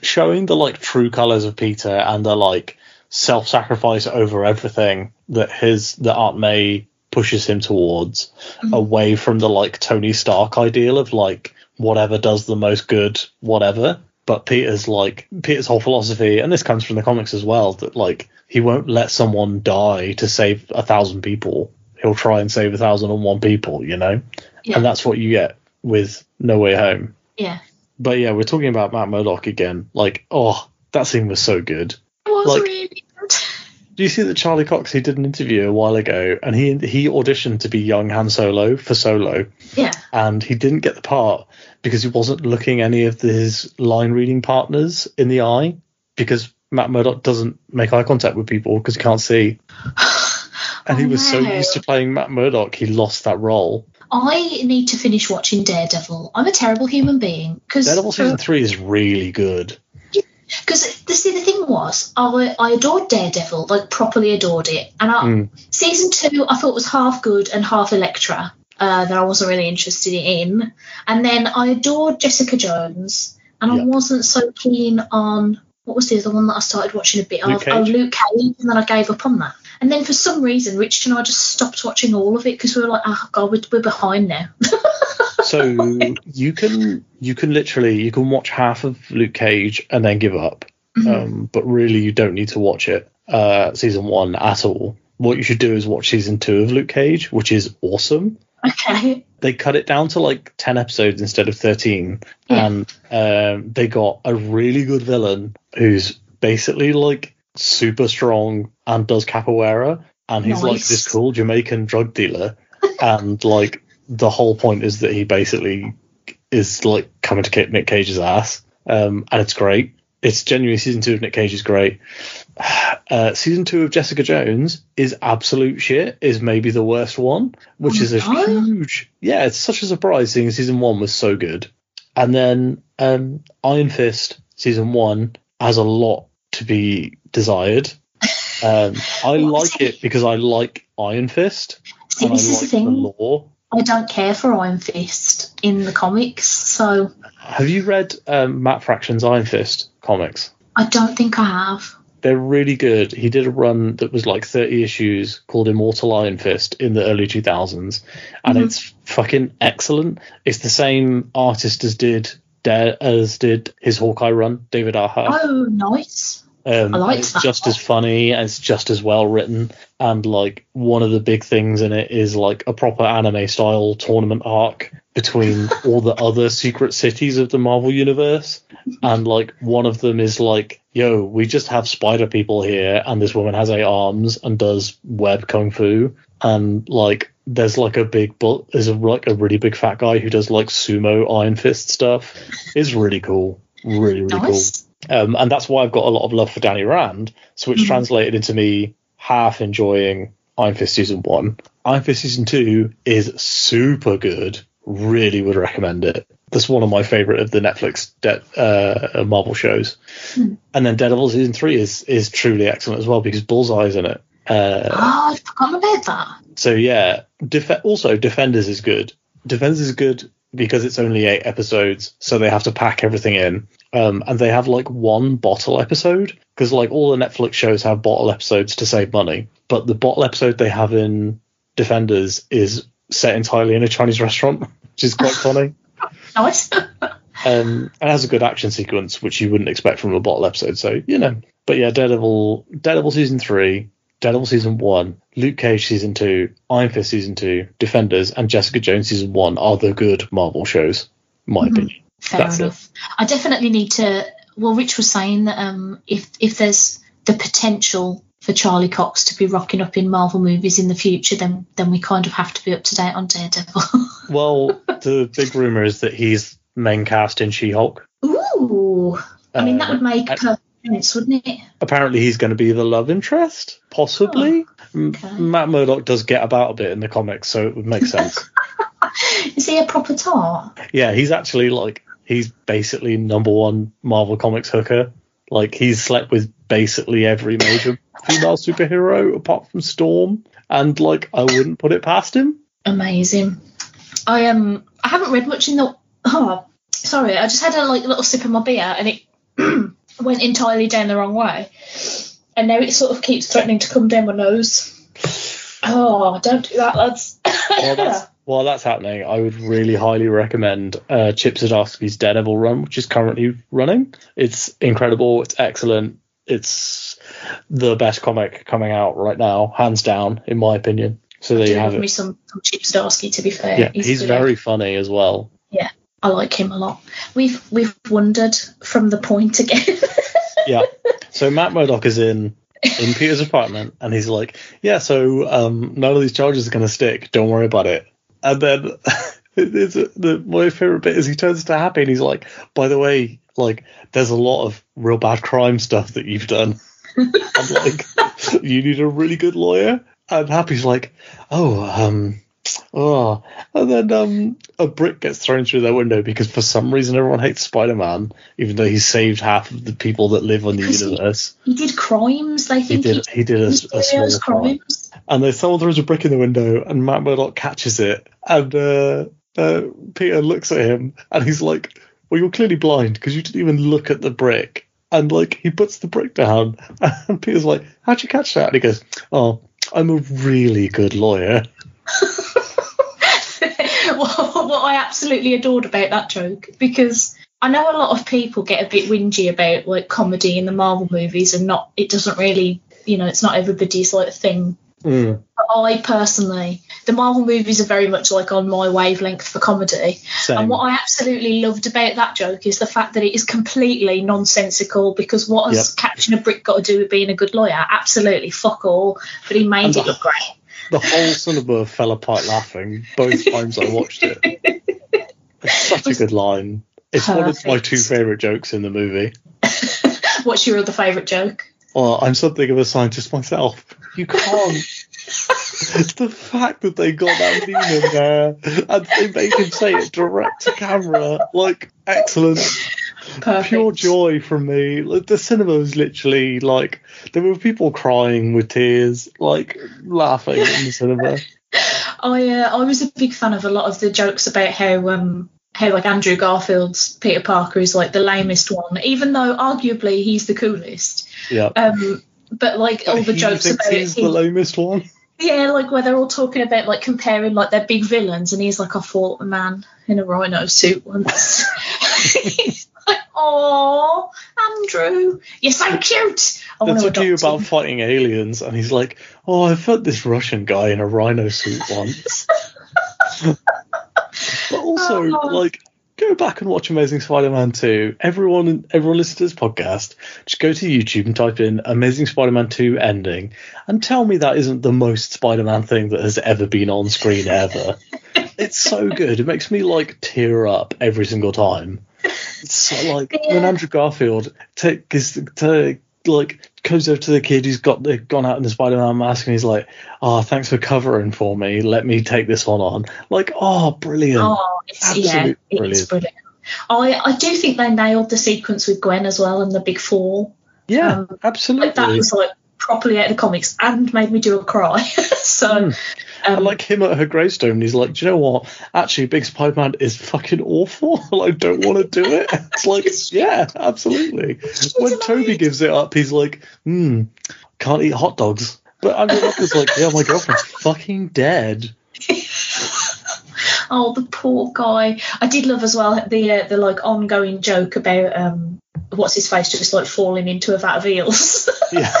showing the like true colors of Peter and the like self-sacrifice over everything that his that Aunt May pushes him towards, mm-hmm. away from the like Tony Stark ideal of like whatever does the most good, whatever. But Peter's like Peter's whole philosophy, and this comes from the comics as well, that like he won't let someone die to save a thousand people. He'll try and save a thousand and one people, you know, yeah, and that's what you get with No Way Home. yeah. But yeah, we're talking about Matt Murdock again. Like, oh, that scene was so good. It was like- really good. Do you see that Charlie Cox? He did an interview a while ago, and he he auditioned to be young Han Solo for Solo, Yeah, and he didn't get the part because he wasn't looking any of his line reading partners in the eye because Matt Murdock doesn't make eye contact with people because he can't see, and he Oh, was so used to playing Matt Murdock, he lost that role. I need to finish watching Daredevil. I'm a terrible human being because Daredevil season three is really good. Because the see, the thing was, I, I adored Daredevil, like properly adored it. And I, Mm. season two, I thought was half good and half Elektra uh, that I wasn't really interested in. And then I adored Jessica Jones, and I wasn't so keen on what was the other one that I started watching a bit Luke of? Oh, Luke Cage, and then I gave up on that. And then for some reason, Richard and I just stopped watching all of it because we were like, oh god, we're, we're behind now. So you can you can literally you can watch half of Luke Cage and then give up, um, but really you don't need to watch it uh, season one at all. What you should do is watch season two of Luke Cage, which is awesome. okay. They cut it down to like ten episodes instead of thirteen, Yeah. and um, they got a really good villain who's basically like super strong and does capoeira, and he's like this cool Jamaican drug dealer, and like the whole point is that he basically is like coming to kick Nick Cage's ass, um, and it's great. It's genuinely season two of Nick Cage is great. Uh, season two of Jessica Jones is absolute shit. Is maybe the worst one, which Oh, is a no. huge. Yeah, it's such a surprise seeing season one was so good. And then um, Iron Fist season one has a lot to be desired. Um, I like it because I like Iron Fist See, and I like the thing. lore. I don't care for Iron Fist in the comics, so Have you read um, Matt Fraction's Iron Fist comics? I don't think I have. They're really good. He did a run that was like 30 issues called Immortal Iron Fist in the early 2000s, and Mhm. it's fucking excellent. It's the same artist as did as did his Hawkeye run, David Aja. Oh, nice. Um, I liked it's that just as funny, it's just as well written, and like one of the big things in it is like a proper anime style tournament arc between all the other secret cities of the Marvel universe, and like one of them is like, "Yo, we just have spider people here, and this woman has eight arms and does web kung fu, and like there's like a big but there's a, like a really big fat guy who does like sumo Iron Fist stuff. It's really cool, really really cool." Um, and that's why I've got a lot of love for Danny Rand. So which Mhm. translated into me half enjoying Iron Fist season one. Iron Fist season two is super good. Really would recommend it. That's one of my favorite of the Netflix de- uh, Marvel shows. Hmm. And then Daredevil season three is is truly excellent as well because Bullseye's in it. Uh, Oh, I'd forgotten about that. so yeah, def- also Defenders is good. Defenders is good because it's only eight episodes, so they have to pack everything in. Um, and they have like one bottle episode because like all the Netflix shows have bottle episodes to save money, but the bottle episode they have in Defenders is set entirely in a Chinese restaurant, which is quite funny. Nice. Um, and has a good action sequence, which you wouldn't expect from a bottle episode. So you know, but yeah, Daredevil, Daredevil season three, Daredevil season one, Luke Cage season two, Iron Fist season two, Defenders, and Jessica Jones season one are the good Marvel shows, in my opinion. Fair That's it. enough. I definitely need to. Well, Rich was saying that um, if if there's the potential for Charlie Cox to be rocking up in Marvel movies in the future, then then we kind of have to be up to date on Daredevil. Well, the big rumor is that he's main cast in She-Hulk. Ooh, I mean that Uh, would make I- perfect sense, wouldn't it? Apparently, he's going to be the love interest, possibly. M- okay. Matt Murdock does get about a bit in the comics, so it would make sense. Is he a proper tar? Yeah, he's actually like he's basically number one Marvel Comics hooker. Like he's slept with basically every major female superhero apart from Storm, and like I wouldn't put it past him. Amazing. I um I haven't read much in the oh sorry, I just had a like little sip of my beer and it went entirely down the wrong way. And now it sort of keeps threatening to come down my nose. Oh, don't do that, lads. While that's, while that's happening, I would really highly recommend uh, Chip Zdarsky's Daredevil run, which is currently running. It's incredible. It's excellent. It's the best comic coming out right now, hands down, in my opinion. So there you have me it. some, some Chip Zdarsky, to be fair. Yeah, he's, good. very funny as well. Yeah, I like him a lot. We've we've wandered from the point again. yeah. So Matt Murdock is in in Peter's apartment, and he's like, "Yeah, so um, none of these charges are going to stick. Don't worry about it." And then it's, the my favorite bit is he turns to Happy, and he's like, "By the way, like, there's a lot of real bad crime stuff that you've done. I'm like, you need a really good lawyer." And Happy's like, "Oh, um." Oh, and then um, a brick gets thrown through their window because for some reason everyone hates Spider-Man, even though he saved half of the people that live on the Because he- universe. he did crimes. They He did. He did a, a small serious crime. And then someone throws a brick in the window, and Matt Murdock catches it, and uh, uh, Peter looks at him, and he's like, "Well, you're clearly blind because you didn't even look at the brick." And like he puts the brick down, and Peter's like, "How'd you catch that?" And he goes, "Oh, I'm a really good lawyer." what, what I absolutely adored about that joke because I know a lot of people get a bit whingy about like comedy in the Marvel movies and not it doesn't really you know it's not everybody's like thing. Mm, But I personally, the Marvel movies are very much like on my wavelength for comedy. same. And what I absolutely loved about that joke is the fact that it is completely nonsensical because what has catching a brick got to do with being a good lawyer? Absolutely fuck all. But he made And it the- look great. the whole cinema fell apart laughing both times I watched it. It's such a good line. It's one of my two favorite jokes in the movie. What's your other favourite joke? Well, I'm something of a scientist myself. You can't. the fact that they got that meme in there and they make him say it direct to camera, like excellent, Perfect. pure joy from me. Like, the cinema was literally like there were people crying with tears, like laughing in the cinema. I uh, I was a big fan of a lot of the jokes about how um how like Andrew Garfield's Peter Parker is like the lamest one, even though arguably he's the coolest. Yeah. Um, but like all the jokes about he's the lamest one. yeah, like where they're all talking about like comparing like their big villains, and he's like, I fought a man in a rhino suit once. He's like, oh, Andrew, you're so cute. I want They to talk to about him. fighting aliens, and he's like, "Oh, I fought this Russian guy in a rhino suit once." but also, Oh. like, go back and watch Amazing Spider-Man 2. Everyone, everyone listen to this podcast. Just go to YouTube and type in Amazing Spider-Man 2 ending, and tell me that isn't the most Spider-Man thing that has ever been on screen ever. it's so good. It makes me like tear up every single time. It's so, like when Andrew Garfield takes to like goes over to the kid who's got the gone out in the Spider-Man mask and he's like, "Oh, thanks for covering for me. Let me take this one on." Like, oh, brilliant! Oh, it's, yeah, Absolute it's brilliant. brilliant. I, I do think they nailed the sequence with Gwen as well and the big fall. yeah, um, absolutely. Like that was like properly out of the comics and made me do a cry. so, Hmm. um, And like him at her gravestone, he's like, Do you know what? Actually, Big Spider Man is fucking awful. I don't want to do it. It's like, yeah, absolutely. When Tobey gives it up, he's like, Hmm, can't eat hot dogs. But Andrew Walker's like, Yeah, my girlfriend's fucking dead. oh, the poor guy. I did love as well the uh, the like ongoing joke about um what's his face just like falling into a vat of eels. Yeah.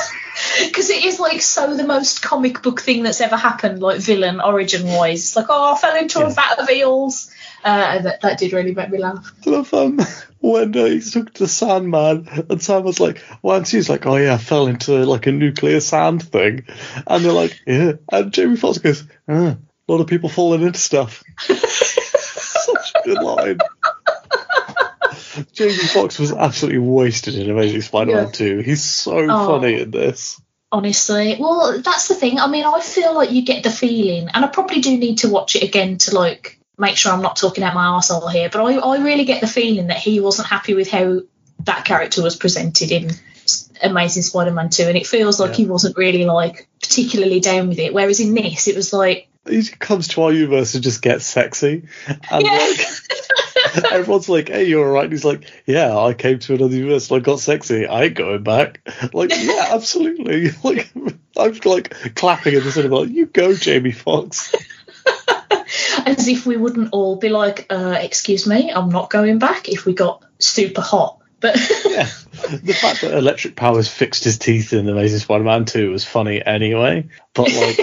Because it is like so the most comic book thing that's ever happened, like villain origin wise. It's like, oh, I fell into a vat of eels. Uh, that, that did really make me laugh. I love um, when uh, he took to Sandman, and Sam was like, "Well," and she's like, "Oh yeah, I fell into like a nuclear sand thing," and they're like, "Yeah," and Jamie Foxx goes, ah, "A lot of people falling into stuff." Such a good line. Jamie Foxx was absolutely wasted in Amazing Spider-Man Yeah. 2. He's so Oh. funny in this. Honestly, well, that's the thing. I mean, I feel like you get the feeling, and I probably do need to watch it again to like make sure I'm not talking out my arsehole here. But I, I really get the feeling that he wasn't happy with how that character was presented in Amazing Spider-Man 2, and it feels like Yeah. he wasn't really like particularly down with it. Whereas in this, it was like, He comes to our universe and just gets sexy, and like. Everyone's like, "Hey, you're alright." He's like, "Yeah, I came to another universe and I got sexy. I ain't going back." Like, yeah, absolutely. Like, I'm like clapping in the cinema. Like, you go, Jamie Foxx. as if we wouldn't all be like, uh, "Excuse me, I'm not going back." If we got super hot, but Yeah, the fact that Electric Powers fixed his teeth in Amazing Spider-Man 2 was funny anyway. But like,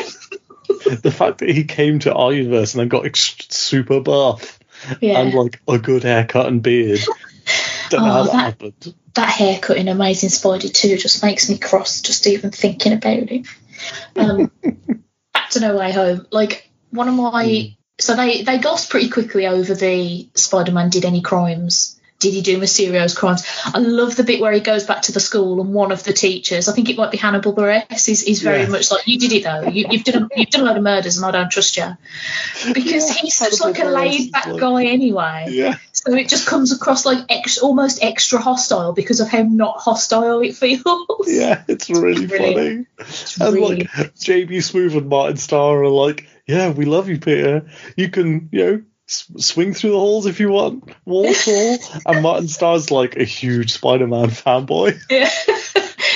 the fact that he came to our universe and then got ex- super buff yeah. and like a good haircut and beard. Don't know Oh, how that, that- happened. that haircut in Amazing Spider 2 just makes me cross just even thinking about it. Um, back to No Way Home. Like, one of my. Mm. So they, they glossed pretty quickly over the Spider Man did any crimes. Did he do Mysterio's crimes? I love the bit where he goes back to the school and one of the teachers, I think it might be Hannibal Buress, is, is very Yeah. much like, you did it though. You, you've, done a, you've done a load of murders and I don't trust you. Because Yeah, he's such like a laid back like- guy anyway. Yeah. So it just comes across like ex- almost extra hostile because of how not hostile it feels. Yeah, it's really funny. And really like JB Smoove and Martin Starr are like, yeah, we love you, Peter. You can, you know, swing through the halls if you want, wall crawl. and Martin Starr's like a huge Spider-Man fanboy. Yeah.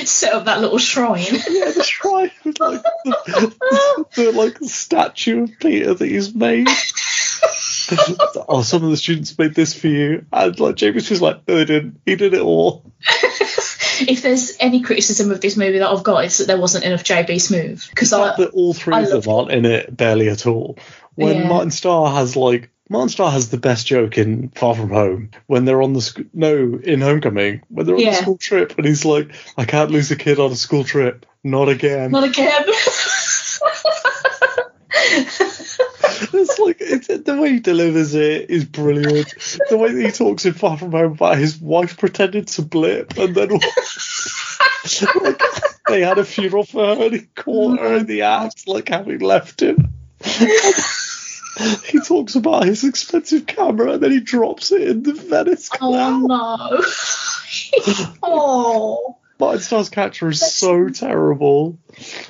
Set up that little shrine. Yeah, the shrine with like the, the like statue of Peter that he's made. oh, some of the students made this for you, and like JB's just like, no, they didn't. He did it all. if there's any criticism of this movie that I've got, it's that there wasn't enough JB Smoove. Because The I, fact that all three I of them aren't in it barely at all. When Yeah. Martin Starr has like Martin Starr has the best joke in Far From Home when they're on the sc- no in Homecoming when they're on the school trip and he's like, I can't lose a kid on a school trip, not again. not again. it's like it's, the way he delivers it is brilliant. The way that he talks in Far From Home about his wife pretended to blip and then like, they had a funeral for her and he caught her in the act, like having left him. he talks about his expensive camera and then he drops it in the Venice Canal. oh no. oh. Martin Starr's character is so terrible.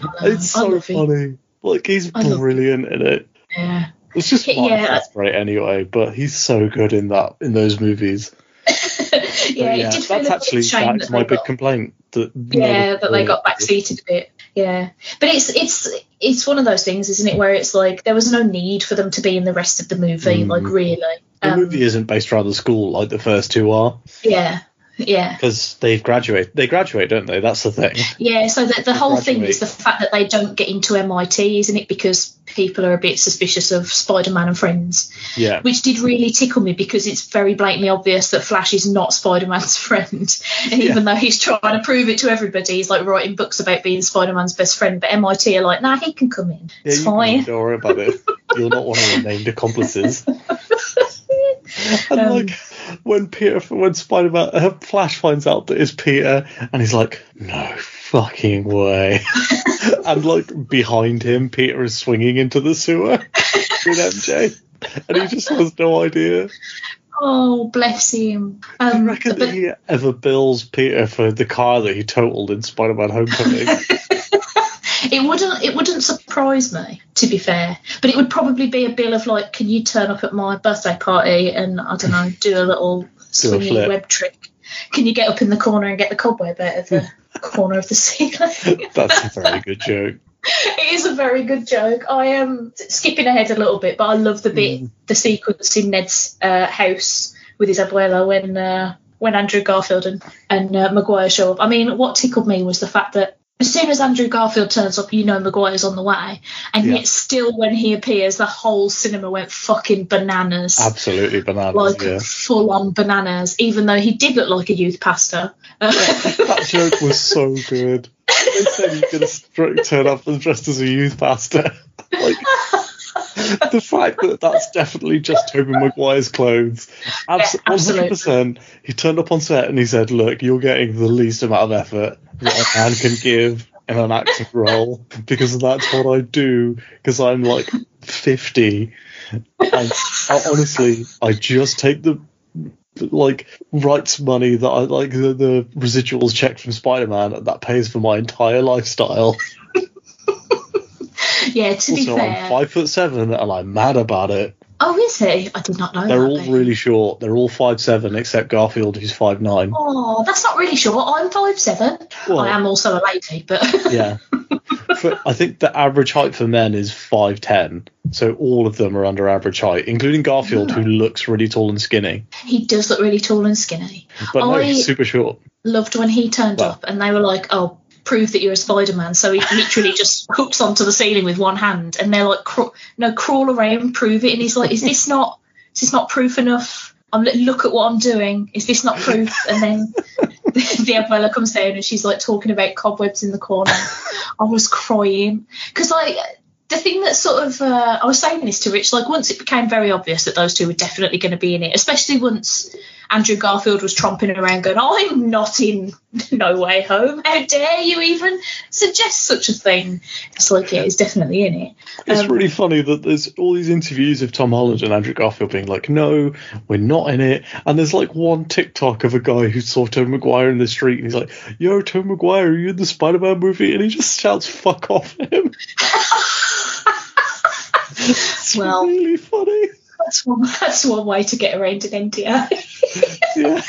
Uh, it's so funny. Like he's I love it. brilliant in it. Yeah. It's just Yeah, Martin yeah. Great anyway, but he's so good in that in those movies. yeah, But it did feel that's actually that's that my big got- complaint. That yeah that they got backseated a bit yeah. But it's it's it's one of those things isn't it where it's like there was no need for them to be in the rest of the movie Mm. like really. The um, movie isn't based around the school like the first two are. Yeah yeah because they've graduate. They graduate, don't they? That's the thing. yeah so the, the They whole thing is the fact that they don't get into mit isn't it because people are a bit suspicious of spider-man and friends Yeah, which did really tickle me because it's very blatantly obvious that Flash is not Spider Man's friend. And even though he's trying to prove it to everybody, he's like writing books about being Spider Man's best friend. But MIT are like, nah, he can come in. yeah. It's fine. Don't worry about it. You're not one of the named accomplices. And Um, like when Peter, when Spider Man, uh, Flash finds out that it's Peter, and he's like, "No fucking way!" and like behind him, Peter is swinging into the sewer with MJ, and he just has no idea. Oh, bless him. I Um, reckon but that he ever bills Peter for the car that he totaled in Spider Man Homecoming. It wouldn't it wouldn't surprise me, to be fair. But it would probably be a bill of like, can you turn up at my birthday party and I don't know, do a little swinging web trick? Can you get up in the corner and get the cobweb out of the corner of the ceiling? That's a very good joke. it is a very good joke. I am skipping ahead a little bit, but I love the bit, the sequence in Ned's uh, house with his abuela when uh, when Andrew Garfield and and uh, Maguire show up. I mean, what tickled me was the fact that as soon as Andrew Garfield turns up, you know Maguire's on the way, and Yeah. yet still when he appears, the whole cinema went fucking bananas. Absolutely bananas. like yeah. full on bananas, even though he did look like a youth pastor. That joke was so good. They said he's going to turn up and dressed as a youth pastor. Like, the fact that that's definitely just Tobey Maguire's clothes. Abs- Yeah, absolutely. 100%. He turned up on set and he said, Look, you're getting the least amount of effort that a man can give in an acting role because that's what I do because I'm like 50. And I, honestly, I just take the like rights money that I like the, the residuals check from Spider Man that pays for my entire lifestyle. yeah, to be Also, fair. I'm five foot seven and I'm mad about it. oh, is he? I did not know They're that. all really short. They're all five seven except Garfield, who's five nine. Oh, that's not really short. I'm five seven. Well- I am also a lady, but Yeah. For- I think the average height for men is five ten, so all of them are under average height, including Garfield, who hmm. looks really tall and skinny. he does look really tall and skinny. But no, I- he's super short. Loved when he turned Well- up and they were like, "Oh, prove that you're a Spider Man." So he literally just hooks onto the ceiling with one hand, and they're like, craw- "No, crawl around, prove it." And he's like, "Is this not? Is this not proof enough?" I'm like, look at what I'm doing. Is this not proof? And then the abuela comes down and she's like talking about cobwebs in the corner. I was crying because like the thing that sort of uh, I was saying this to Rich like once it became very obvious that those two were definitely going to be in it, especially once Andrew Garfield was tromping around going, "I'm not in No Way Home. How dare you even suggest such a thing?" It's like yeah, he's definitely in it. It's Um, really funny that there's all these interviews of Tom Holland and Andrew Garfield being like, "No, we're not in it." And there's like one TikTok of a guy who saw Tom Maguire in the street, and he's like, "Yo, Tom Maguire, are you in the Spider-Man movie?" And he just shouts "fuck off" him. it's Well- really funny. That's one. That's one way to get around an NDA. Yeah.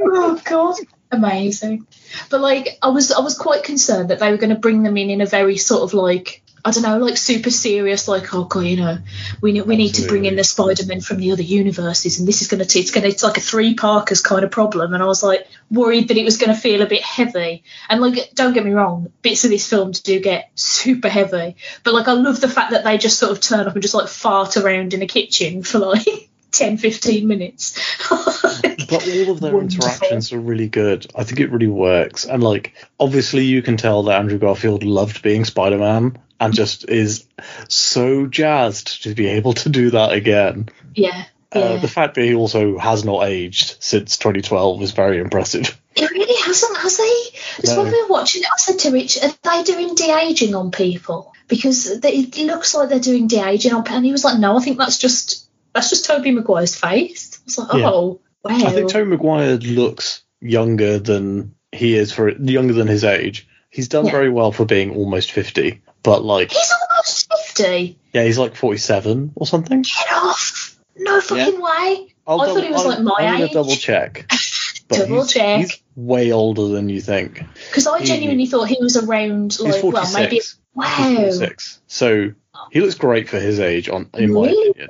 oh god amazing but like i was i was quite concerned that they were going to bring them in in a very sort of like i don't know like super serious like oh god you know we need we need to bring in the spider-man from the other universes and this is going to it's going to it's like a three parkers kind of problem and i was like worried that it was going to feel a bit heavy. And like don't get me wrong bits of this film do get super heavy but like i love the fact that they just sort of turn up and just like fart around in a kitchen for like 10 15 minutes But all of their Wonderful. interactions are really good. I think it really works. And like, obviously, you can tell that Andrew Garfield loved being Spider-Man and just is so jazzed to be able to do that again. yeah Uh, yeah. the fact that he also has not aged since 2012 is very impressive. It really hasn't, has he? Because No. when we were watching it, I said to Rich, are they doing de aging on people? Because they, it looks like they're doing de aging on, and he was like, no, I think that's just that's just Toby Maguire's face. I was like, Yeah. oh, wow. I think Tobey Maguire looks younger than he is for younger than his age. He's done Yeah. very well for being almost 50, but like, He's almost fifty. yeah, he's like 47 or something. Get off! No fucking way. I'll I thought he was I'll- like my I'm age. double check. Double he's, check. He's way older than you think. Because I He- genuinely thought he was around like 46. well maybe He's wow. 46. So he looks great for his age, on in my opinion.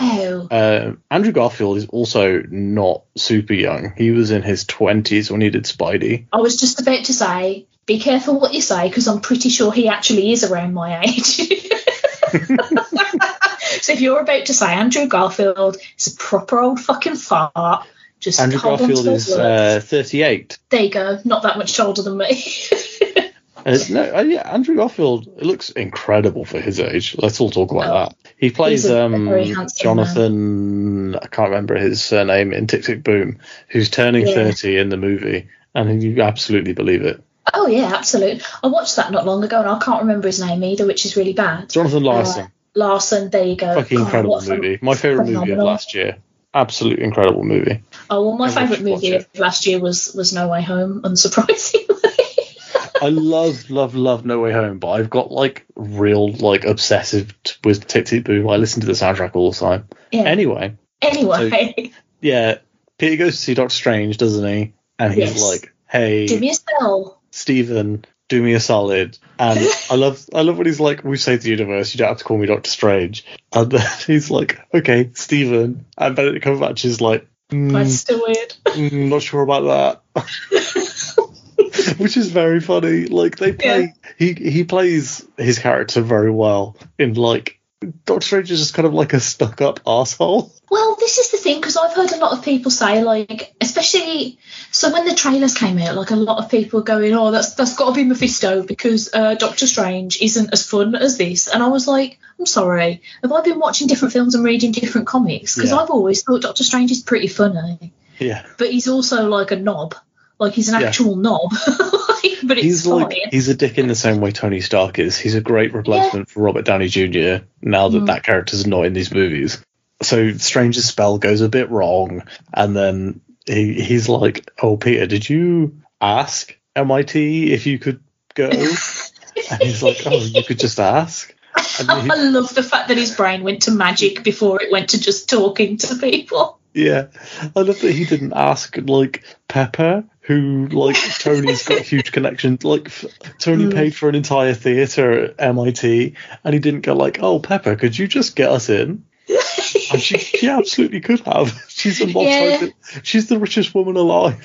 Wow. Uh, Andrew Garfield is also not super young. He was in his 20s when he did Spidey. I was just about to say, be careful what you say because I'm pretty sure he actually is around my age. so if you're about to say Andrew Garfield is a proper old fucking fart, just Andrew hold on to Garfield is uh, 38. there you go, not that much older than me. Uh, no, uh, yeah, Andrew Garfield it looks incredible for his age. Let's all talk about Oh. that. He plays um, Jonathan. I can't remember his surname in Tick Tick Boom, who's turning Yeah. 30 in the movie, and you absolutely believe it. oh yeah, absolutely. I watched that not long ago and I can't remember his name either, which is really bad. Jonathan Larson. Uh, Larson, there you go. Fucking God, incredible movie. My favorite movie of last year. Absolute incredible movie. Oh well, my I favourite movie of last year was was No Way Home, unsurprisingly. I love, love, love No Way Home, but I've got like real, like obsessive t- with Tick Tick Boom. I listen to the soundtrack all the time. Yeah. Anyway, anyway, yeah, Peter goes to see Doctor Strange, doesn't he? And he's Yes. like, "Hey, do me a spell. Stephen, do me a solid." And I love, I love when he's like, "We saved the universe, you don't have to call me Doctor Strange." And then he's like, "Okay, Stephen," and Benedict Cumberbatch is like, "Mm, That's still weird. Mm, not sure about that. Which is very funny. Like they play, he he plays his character very well. In like, Doctor Strange is just kind of like a stuck-up asshole. Well, this is the thing because I've heard a lot of people say, like, especially so when the trailers came out, like a lot of people were going, "Oh, that's that's got to be Mephisto because uh, Doctor Strange isn't as fun as this." And I was like, "I'm sorry, have I been watching different films and reading different comics? Because Yeah. I've always thought Doctor Strange is pretty funny, Yeah, but he's also like a knob, like he's an Yeah. actual knob." but it's he's fine. like he's a dick in the same way Tony Stark is. He's a great replacement for Robert Downey Jr. Now that Mm. that character's not in these movies. So Strange's spell goes a bit wrong, and then he he's like, "Oh, Peter, did you ask MIT if you could go?" and he's like, "Oh, you could just ask." He- I love the fact that his brain went to magic before it went to just talking to people. Yeah, I love that he didn't ask like Pepper, who like Tony's got huge connections. Like f- Tony paid for an entire theater at MIT, and he didn't go like, "Oh, Pepper, could you just get us in?" And she, she absolutely could have. She's a Yeah. She's the richest woman alive.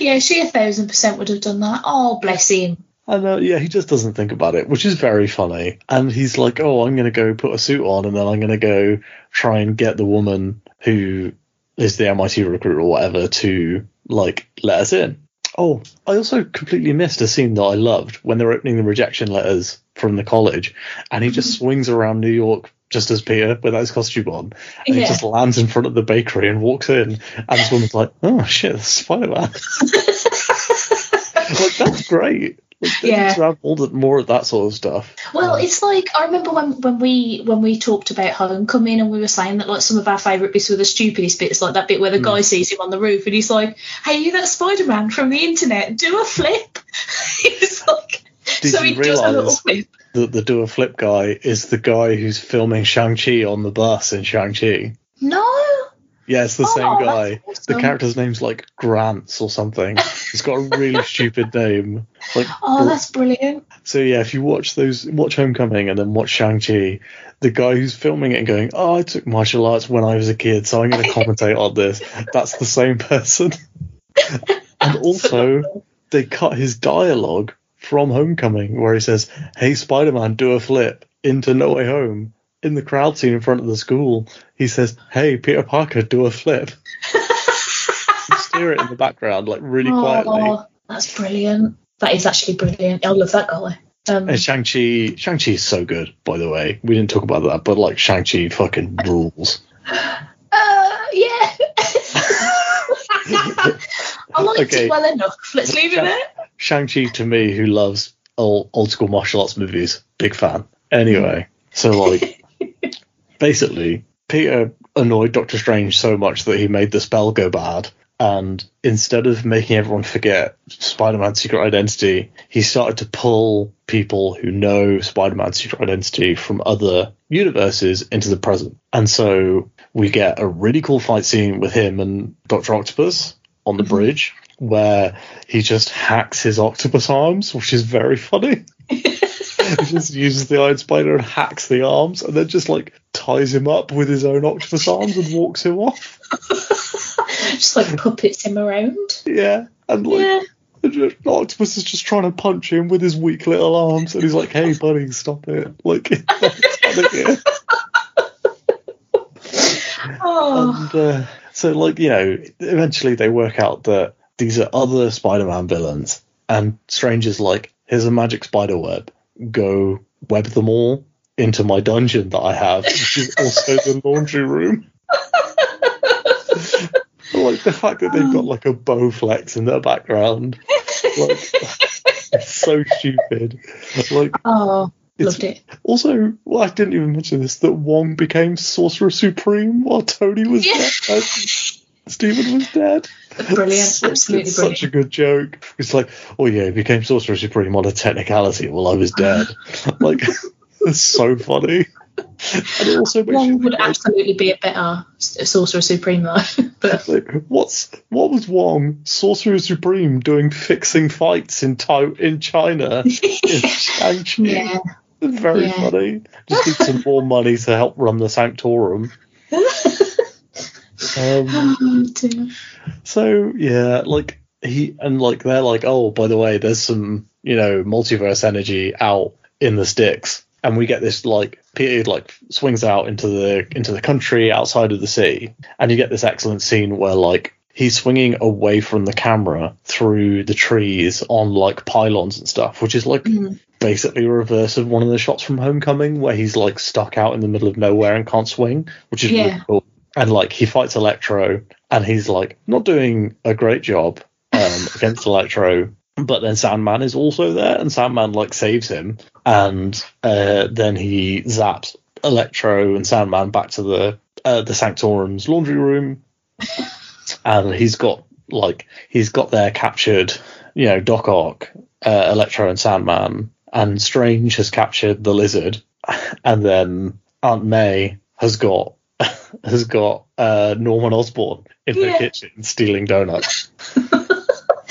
yeah, she a thousand percent would have done that. Oh, bless him. And uh, yeah, he just doesn't think about it, which is very funny. And he's like, "Oh, I'm going to go put a suit on, and then I'm going to go try and get the woman who is the MIT recruit or whatever to like let us in." Oh, I also completely missed a scene that I loved when they're opening the rejection letters from the college, and he just mm-hmm. swings around New York just as Peter without his costume on, and he just lands in front of the bakery and walks in, and this woman's like, "Oh shit, Spider Man." like that's great. Like, Yeah. need to have all the, more of that sort of stuff. Well, it's like I remember when, when we when we talked about Homecoming and we were saying that like some of our favourite bits were the stupidest bits, like that bit where the Hmm. guy sees him on the roof and he's like, "Hey, you that Spider Man from the internet? Do a flip." He's like, Did so you he does a little realise flip. that the do a flip guy is the guy who's filming Shang Chi on the bus in Shang Chi? No. Yeah, it's the Oh, same guy. The character's name's like Grants or something. He's got a really stupid name. Like, Oh, that's brilliant. so yeah, if you watch those, watch Homecoming and then watch Shang Chi, the guy who's filming it and going, "Oh, I took martial arts when I was a kid, so I'm going to commentate on this." That's the same person. and also, they cut his dialogue from Homecoming, where he says, "Hey, Spider-Man, do a flip," into No Way Home. In the crowd scene in front of the school, he says, "Hey, Peter Parker, do a flip." Just hear it in the background, like really quietly. Oh, that's brilliant. That is actually brilliant. I love that guy. Um, And Shang Chi, Shang Chi is so good. By the way, we didn't talk about that, but like Shang Chi fucking rules. uh, yeah. I liked Okay. it well enough. Let's leave it there. Shang Chi to me, who loves old old school martial arts movies, big fan. Anyway, so like basically, Peter annoyed Doctor Strange so much that he made the spell go bad. And instead of making everyone forget Spider Man's secret identity, he started to pull people who know Spider Man's secret identity from other universes into the present. And so we get a really cool fight scene with him and Dr. Octopus on the mm-hmm. bridge where he just hacks his octopus arms, which is very funny. he just uses the Iron Spider and hacks the arms and then just like ties him up with his own octopus arms and walks him off. Just like puppets him around. Yeah. And like Yeah. the octopus is just trying to punch him with his weak little arms and he's like, Hey buddy, stop it. Like Oh, and uh, so like you know eventually they work out that these are other spider-man villains and strange is like here's a magic spider web go web them all into my dungeon that i have which is also the laundry room like the fact that they've got like a Bowflex in their background like it's so stupid like oh, loved it. also, well, I didn't even mention this that Wong became Sorcerer Supreme while Tony was Yeah. there. Stephen was dead. Brilliant, absolutely it's such a good joke. It's like, oh yeah, he became Sorcerer Supreme on a technicality while I was dead. like, it's so funny. And it also One would like, absolutely be a better Sorcerer Supreme though. but like, what's what was Wong Sorcerer Supreme doing fixing fights in to- in China in yeah. It's very Yeah. funny. Just need some more money to help run the Sanctorum. Um, Oh. So yeah, like he and like they're like, oh, by the way, there's some you know multiverse energy out in the sticks, and we get this like Peter like swings out into the into the country outside of the city, and you get this excellent scene where like he's swinging away from the camera through the trees on like pylons and stuff, which is like Mm. basically a reverse of one of the shots from Homecoming where he's like stuck out in the middle of nowhere and can't swing, which is really cool. And like he fights Electro, and he's like not doing a great job um, against Electro. But then Sandman is also there, and Sandman like saves him, and uh, then he zaps Electro and Sandman back to the uh, the Sanctorum's laundry room, and he's got like he's got there captured, you know, Doc Ock, uh, Electro and Sandman, and Strange has captured the Lizard, and then Aunt May has got has got uh, Norman Osborn in her Yeah. kitchen stealing donuts.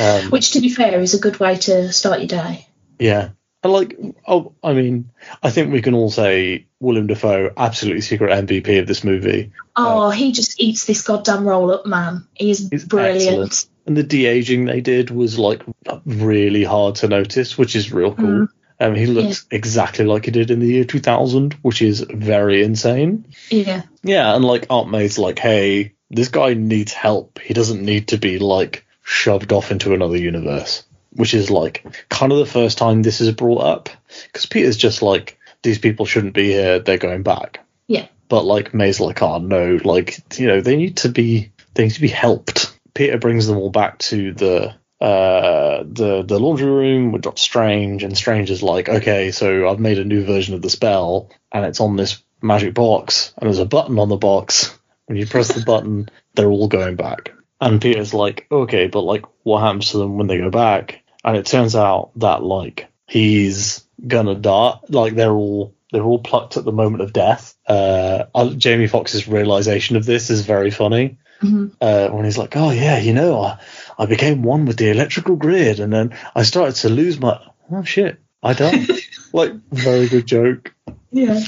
Um, Which, to be fair, is a good way to start your day. yeah. And like, oh, I mean, I think we can all say Willem Dafoe, absolutely secret MVP of this movie. Oh, he just eats this goddamn roll up, man. He is He's brilliant. excellent. And the de aging they did was like really hard to notice, which is real cool. Mm. Um, he looks exactly like he did in the year 2000, which is very insane. Yeah. Yeah, and like Aunt May's like, hey, this guy needs help. He doesn't need to be like shoved off into another universe, which is like kind of the first time this is brought up because Peter's just like, these people shouldn't be here. They're going back. Yeah. But like May's like, oh no, like you know, they need to be they need to be helped. Peter brings them all back to the uh the the laundry room with Doctor Strange, and Strange is like, okay, so I've made a new version of the spell, and it's on this magic box, and there's a button on the box. When you press the button, they're all going back. And Peter's like, okay, but like, what happens to them when they go back? And it turns out that like he's gonna die. Like they're all they're all plucked at the moment of death. Uh, uh, Jamie Foxx's realization of this is very funny. Mhm. Uh, when he's like, oh yeah, you know, I, I became one with the electrical grid, and then I started to lose my. Oh shit, I died. like very good joke. Yeah.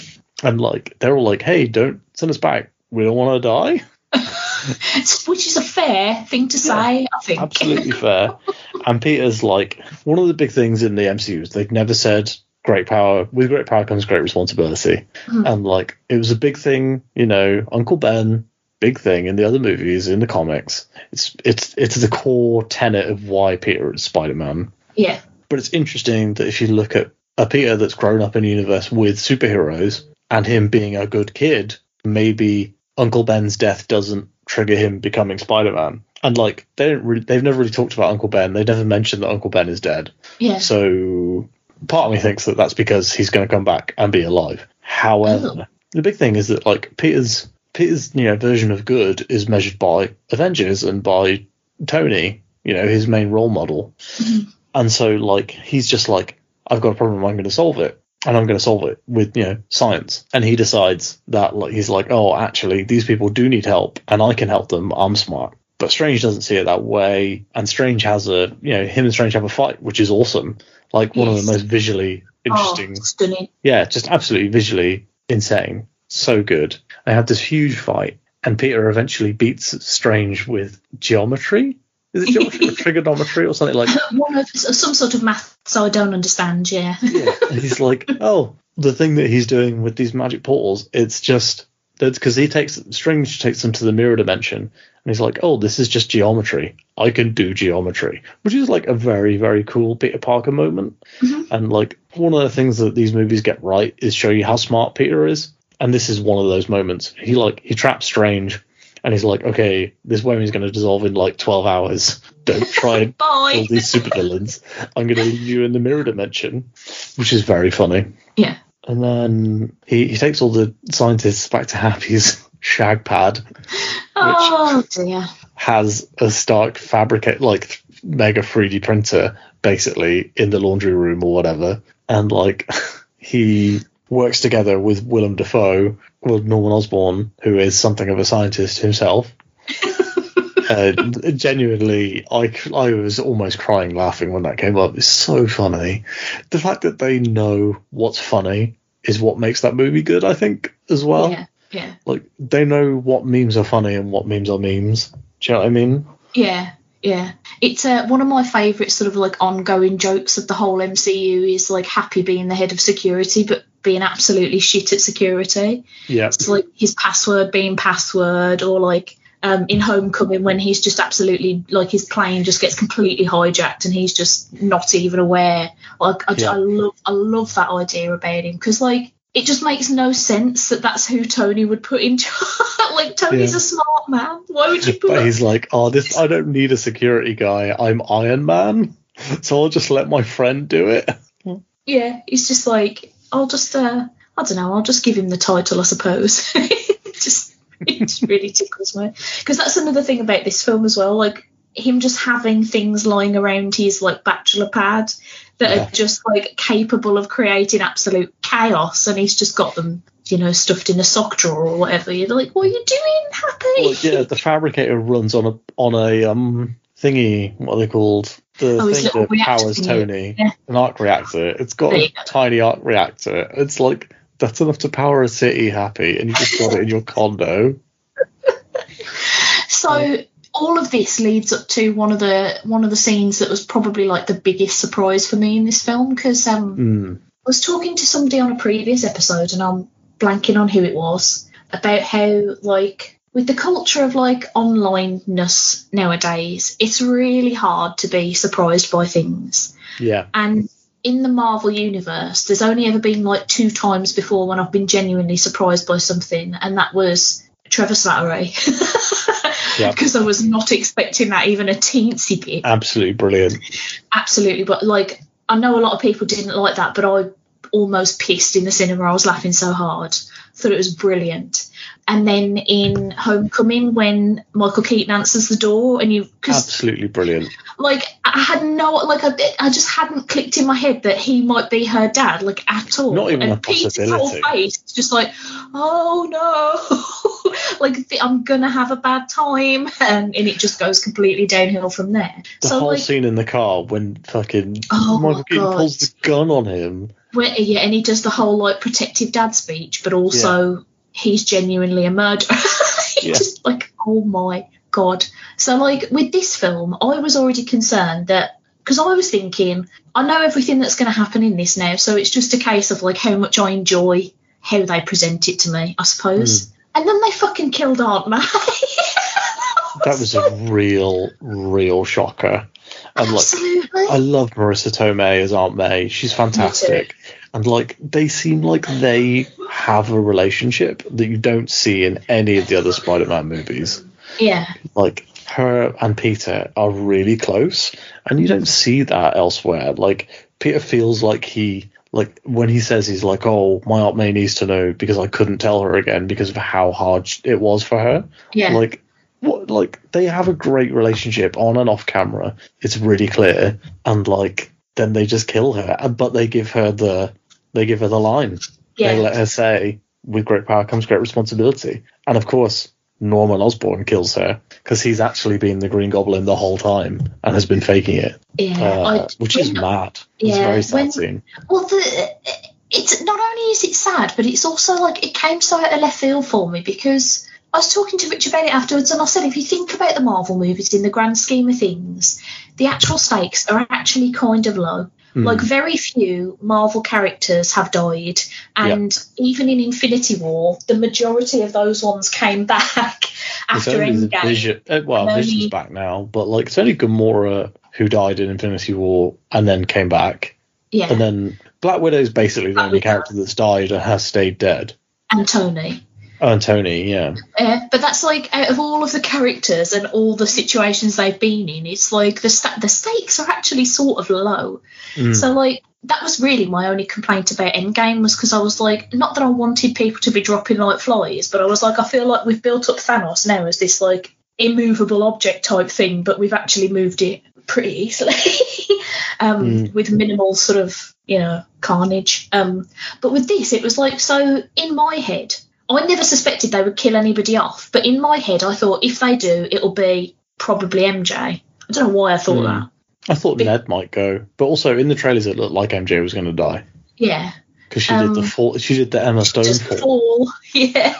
And like they're all like, hey, don't send us back. We don't want to die. Which is a fair thing to say, I think. absolutely fair. And Peter's like one of the big things in the MCU is they've never said great power with great power comes great responsibility. Mhm. And like it was a big thing, you know, Uncle Ben, big thing in the other movies, in the comics. It's it's it's the core tenet of why Peter is Spider Man. Yeah. But it's interesting that if you look at a Peter that's grown up in a universe with superheroes and him being a good kid, maybe Uncle Ben's death doesn't trigger him becoming Spider-Man. And like they don't really, they've never really talked about Uncle Ben. They never mentioned that Uncle Ben is dead. Yeah. So part of me thinks that that's because he's going to come back and be alive. However, Oh. the big thing is that like Peter's Peter's you know version of good is measured by Avengers and by Tony, you know, his main role model. Mm-hmm. And so like he's just like I've got a problem, I'm going to solve it. And I'm going to solve it with, you know, science. And he decides that like he's like, "Oh, actually these people do need help and I can help them. I'm smart." But Strange doesn't see it that way, and Strange has a, you know, him and Strange have a fight, which is awesome. Like one of the most visually oh, interesting Oh, stunning. yeah, just absolutely visually insane. So good. They have this huge fight, and Peter eventually beats Strange with geometry. Is it geometry or trigonometry or something like One of some sort of maths I don't understand. Yeah. yeah. And he's like, oh, the thing that he's doing with these magic portals, it's just that's because he takes Strange takes them to the mirror dimension, and he's like, oh, this is just geometry. I can do geometry, which is like a very very cool Peter Parker moment. Mhm. And like one of the things that these movies get right is show you how smart Peter is, and this is one of those moments. He like he traps Strange. And he's like, okay, this worm's going to dissolve in like 12 hours. Don't try and kill these supervillains. I'm going to leave you in the mirror dimension, which is very funny. Yeah. And then he, he takes all the scientists back to Happy's shag pad. Oh dear. has a Stark fabricate like mega 3D printer basically in the laundry room or whatever, and like he works together with Willem Dafoe, with Norman Osborn, who is something of a scientist himself. uh, genuinely, I, I was almost crying laughing when that came up. It's so funny. The fact that they know what's funny is what makes that movie good, I think, as well. Yeah, yeah, Like, they know what memes are funny and what memes are memes. Do you know what I mean? yeah, yeah. It's uh, one of my favourite sort of like ongoing jokes of the whole MCU is like Happy being the head of security, but being absolutely shit at security. Yeah. It's like his password being password, or like um, in Homecoming when he's just absolutely like his plane just gets completely hijacked and he's just not even aware. Like I, Yeah. I love, I love that idea about him because like it just makes no sense that that's who Tony would put in. charge. like Tony's Yeah. a smart man. Why would you put? But he's like, oh, this I don't need a security guy. I'm Iron Man, so I'll just let my friend do it. Yeah, he's just like I'll just uh I don't know, I'll just give him the title, I suppose. just it just really tickles me because that's another thing about this film as well. Like him just having things lying around his like bachelor pad that Yeah. are just like capable of creating absolute chaos, and he's just got them, you know, stuffed in a sock drawer or whatever. You're like, what are you doing, Happy? Well, yeah, the fabricator runs on a on a um thingy. What are they called? The Oh, thing that powers. Tony. Yeah. An arc reactor. It's got a go. tiny arc reactor. It's like that's enough to power a city. Happy, and you just got it in your condo. So all of this leads up to one of the one of the scenes that was probably like the biggest surprise for me in this film because um, Hmm. I was talking to somebody on a previous episode and I'm blanking on who it was about how like with the culture of like onlineness nowadays, it's really hard to be surprised by things. Yeah. And in the Marvel universe, there's only ever been like two times before when I've been genuinely surprised by something, and that was Trevor Slattery. Yeah. Because I was not expecting that even a teensy bit. Absolutely brilliant. Absolutely. But like, I know a lot of people didn't like that, but I almost pissed in the cinema. I was laughing so hard. Thought it was brilliant. And then in Homecoming, when Michael Keaton answers the door, and you, Absolutely brilliant. like I had no like I, I just hadn't clicked in my head that he might be her dad like at all. Not even and a Peter's whole possibility. face is just like, oh no, like I'm gonna have a bad time, and, and it just goes completely downhill from there. The so whole like, scene in the car when fucking Oh, Michael Keaton God. pulls the gun on him. Where, yeah, and he does the whole like protective dad speech, but also he's genuinely a murderer. Yeah. Just like, oh my god. So like with this film, I was already concerned that because I was thinking, I know everything that's going to happen in this now, so it's just a case of like how much I enjoy how they present it to me, I suppose. Hmm. And then they fucking killed Aunt May. That was a real, real shocker. And like, Absolutely. I love Marisa Tomei as Aunt May. She's fantastic. And like, they seem like they have a relationship that you don't see in any of the other Spider-Man movies. yeah. Like, her and Peter are really close, and you don't see that elsewhere. Like, Peter feels like he. Like when he says he's like, oh, my Aunt May needs to know because I couldn't tell her again because of how hard it was for her. Yeah. Like, what? Like they have a great relationship on and off camera. It's really clear, and like then they just kill her, and- but they give her the they give her the line. yeah. They let her say, "With great power comes great responsibility," and of course. Norman Osborn kills her because he's actually been the Green Goblin the whole time and has been faking it, yeah. uh, I- which is mad. It's Yeah, a very sad when- scene. Well, the, it's not only is it sad, but it's also like it came so out of left field for me because I was talking to Rich about it afterwards, and I said if you think about the Marvel movies in the grand scheme of things, the actual stakes are actually kind of low. Hmm. Like very few Marvel characters have died, and even in Infinity War, the majority of those ones came back after only Endgame. Vision. uh, Well, And Vision's back now, but like it's only Gamora who died in Infinity War and then came back, Yeah, and then Black Widow's basically the Black only Widow. character that's died and has stayed dead. and Tony. Oh, and Tony, yeah, Yeah, but that's like out of all of the characters and all the situations they've been in, it's like the sta- the stakes are actually sort of low. Mm. So like that was really my only complaint about Endgame was because I was like, not that I wanted people to be dropping like flies, but I was like, I feel like we've built up Thanos now as this like immovable object type thing, but we've actually moved it pretty easily um, Mm. with minimal sort of you know carnage. Um, but with this, it was like so in my head. I never suspected they would kill anybody off, but in my head, I thought if they do, it'll be probably MJ. I don't know why I thought Hmm. that. I thought Be- Ned might go, but also in the trailers it looked like MJ was going to die Yeah, because she did the Um, fall. She did the Emma Stone just fall. fall. Yeah.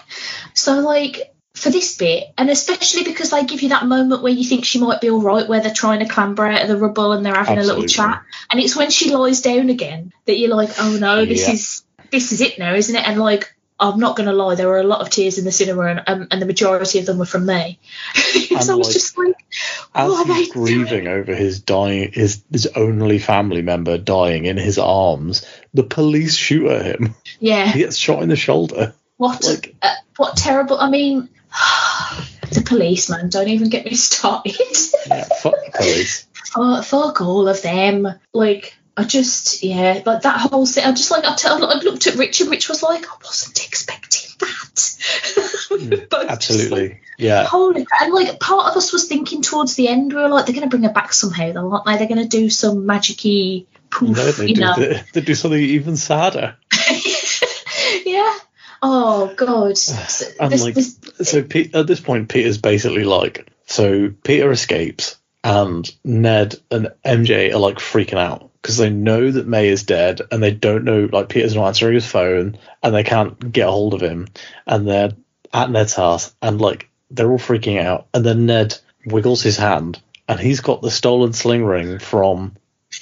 So like for this bit, and especially because they give you that moment where you think she might be all right, where they're trying to clamber out of the rubble and they're having a little chat, and it's when she lies down again that you're like, oh no, this Yeah. is this is it now, isn't it? And like. I'm not going to lie, there were a lot of tears in the cinema, and, um, and the majority of them were from me. so I was like, just like, what are he's they doing? grieving over his dying, his his only family member dying in his arms, the police shoot at him. Yeah, He gets shot in the shoulder. what like- uh, what terrible. I mean, the police, man, don't even get me started. Yeah, fuck the police. Oh, fuck all of them. Like, I just, yeah, like that whole thing. I just like, I, tell, I looked at Rich and Rich was like, I wasn't expecting that. We both just like, Absolutely. Yeah. Holy crap. And like, part of us was thinking towards the end, we were like, they're going to bring her back somehow, though, aren't they? They're going to do some magic y poof, No, they you do, know. they, they do something even sadder. yeah. Oh, God. So, And this- like, this- so Pete, at this point, Peter's basically like, so Peter escapes, and Ned and MJ are like freaking out because they know that May is dead, and they don't know, like, Peter's not answering his phone, and they can't get a hold of him, and they're at Ned's house, and like, they're all freaking out, and then Ned wiggles his hand, and he's got the stolen sling ring from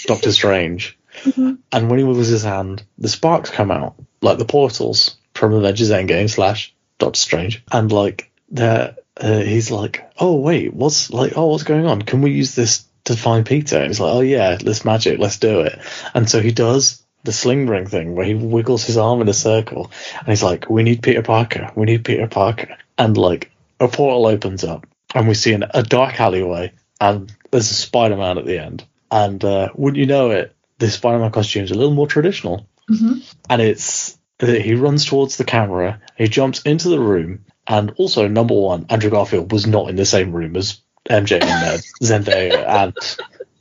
Doctor Strange. Mhm. And when he wiggles his hand, the sparks come out, like the portals from Avengers Endgame slash Doctor Strange. And like they're uh, he's like, Oh wait, what's like oh what's going on? Can we use this to find Peter? And he's like, Oh yeah, let's magic, let's do it. And so he does the sling ring thing where he wiggles his arm in a circle and he's like, We need Peter Parker, we need Peter Parker. And like a portal opens up and we see an, a dark alleyway and there's a Spider Man at the end. And uh, wouldn't you know it, the Spider Man costume is a little more traditional. Mhm. And it's he runs towards the camera, he jumps into the room, and also, number one, Andrew Garfield was not in the same room as MJ and Zendaya,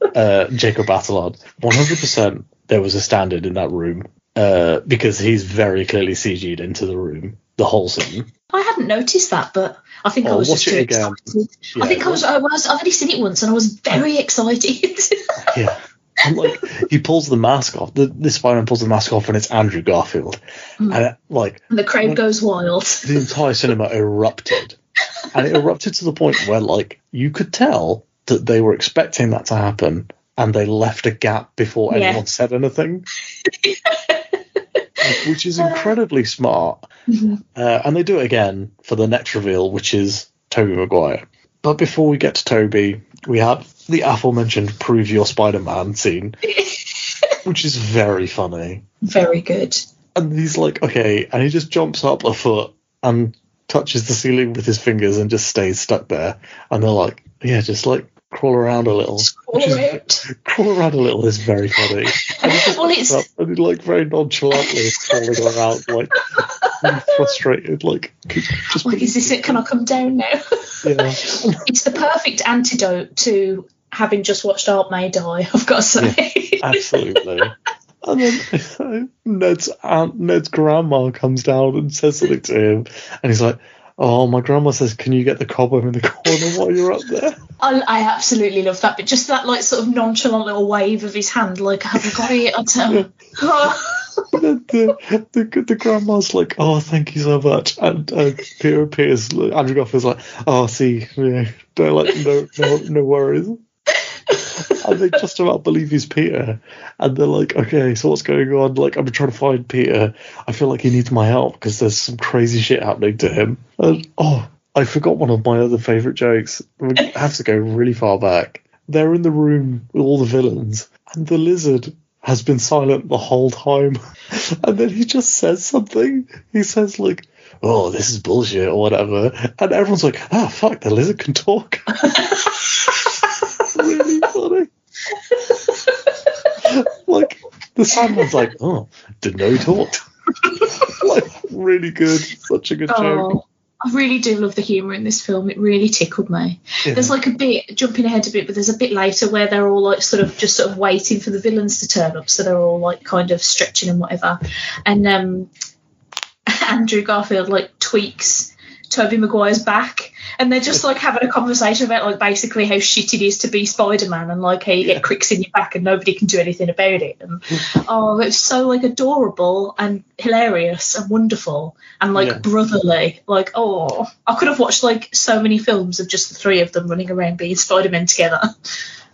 and uh, Jacob Batalon. 100% there was a standard in that room uh, because he's very clearly CG'd into the room, the whole scene. I hadn't noticed that, but I think I Oh, was watch just too again. excited. I think I was, I was. I've only seen it once, and I was very excited. Yeah. And like he pulls the mask off. The, this Spider-Man pulls the mask off, and it's Andrew Garfield. Mm. And it, like and the crowd goes wild. the entire cinema erupted, and it erupted to the point where like you could tell that they were expecting that to happen, and they left a gap before Yeah. anyone said anything, which is incredibly smart. Mhm. Uh, and they do it again for the next reveal, which is Tobey Maguire. But before we get to Tobey, we have the aforementioned "Prove Your Spider-Man" scene, which is very funny. Very good. And he's like, okay, and he just jumps up a foot and touches the ceiling with his fingers and just stays stuck there. And they're like, yeah, just like crawl around a little. Which is- Crawl around a little is very funny. And he just Well, it's- up and he like very nonchalantly crawling around, like frustrated, like just Like, is this it? Can I come down now? yeah. it's the perfect antidote to having just watched Aunt May die. I've got to say. Absolutely. And then Ned's aunt, Ned's grandma comes down and says something to him, and he's like, "Oh, my grandma says, can you get the cobweb in the corner while you're up there?" I, I absolutely love that, but just that like sort of nonchalant little wave of his hand, like I haven't got it. I. And then the, the the grandma's like, "Oh, thank you so much," and uh, Peter appears. Andrew Garfield's like, "Oh, see, yeah, they're like, no, no, no worries." and they just about believe he's Peter. And they're like, okay, so what's going on? Like, I'm trying to find Peter. I feel like he needs my help because there's some crazy shit happening to him. And, oh, I forgot one of my other favourite jokes. We have to go really far back. They're in the room with all the villains, and the lizard has been silent the whole time. And then he just says something. He says, like, oh, this is bullshit or whatever. And everyone's like, ah, fuck, the lizard can talk. really funny. like the Sandman's like, oh, didn't know like really good, such a good joke. Oh, I really do love the humour in this film. It really tickled me. Yeah. There's like a bit jumping ahead a bit, but there's a bit later where they're all like sort of just sort of waiting for the villains to turn up, so they're all like kind of stretching and whatever. And um, Andrew Garfield like tweaks Tobey Maguire's back, and they're just like having a conversation about like basically how shit it is to be Spider Man and like how you get cricks in your back and nobody can do anything about it. And oh, it's so like adorable and hilarious and wonderful and like Yeah. brotherly. Like oh, I could have watched like so many films of just the three of them running around being Spider Man together.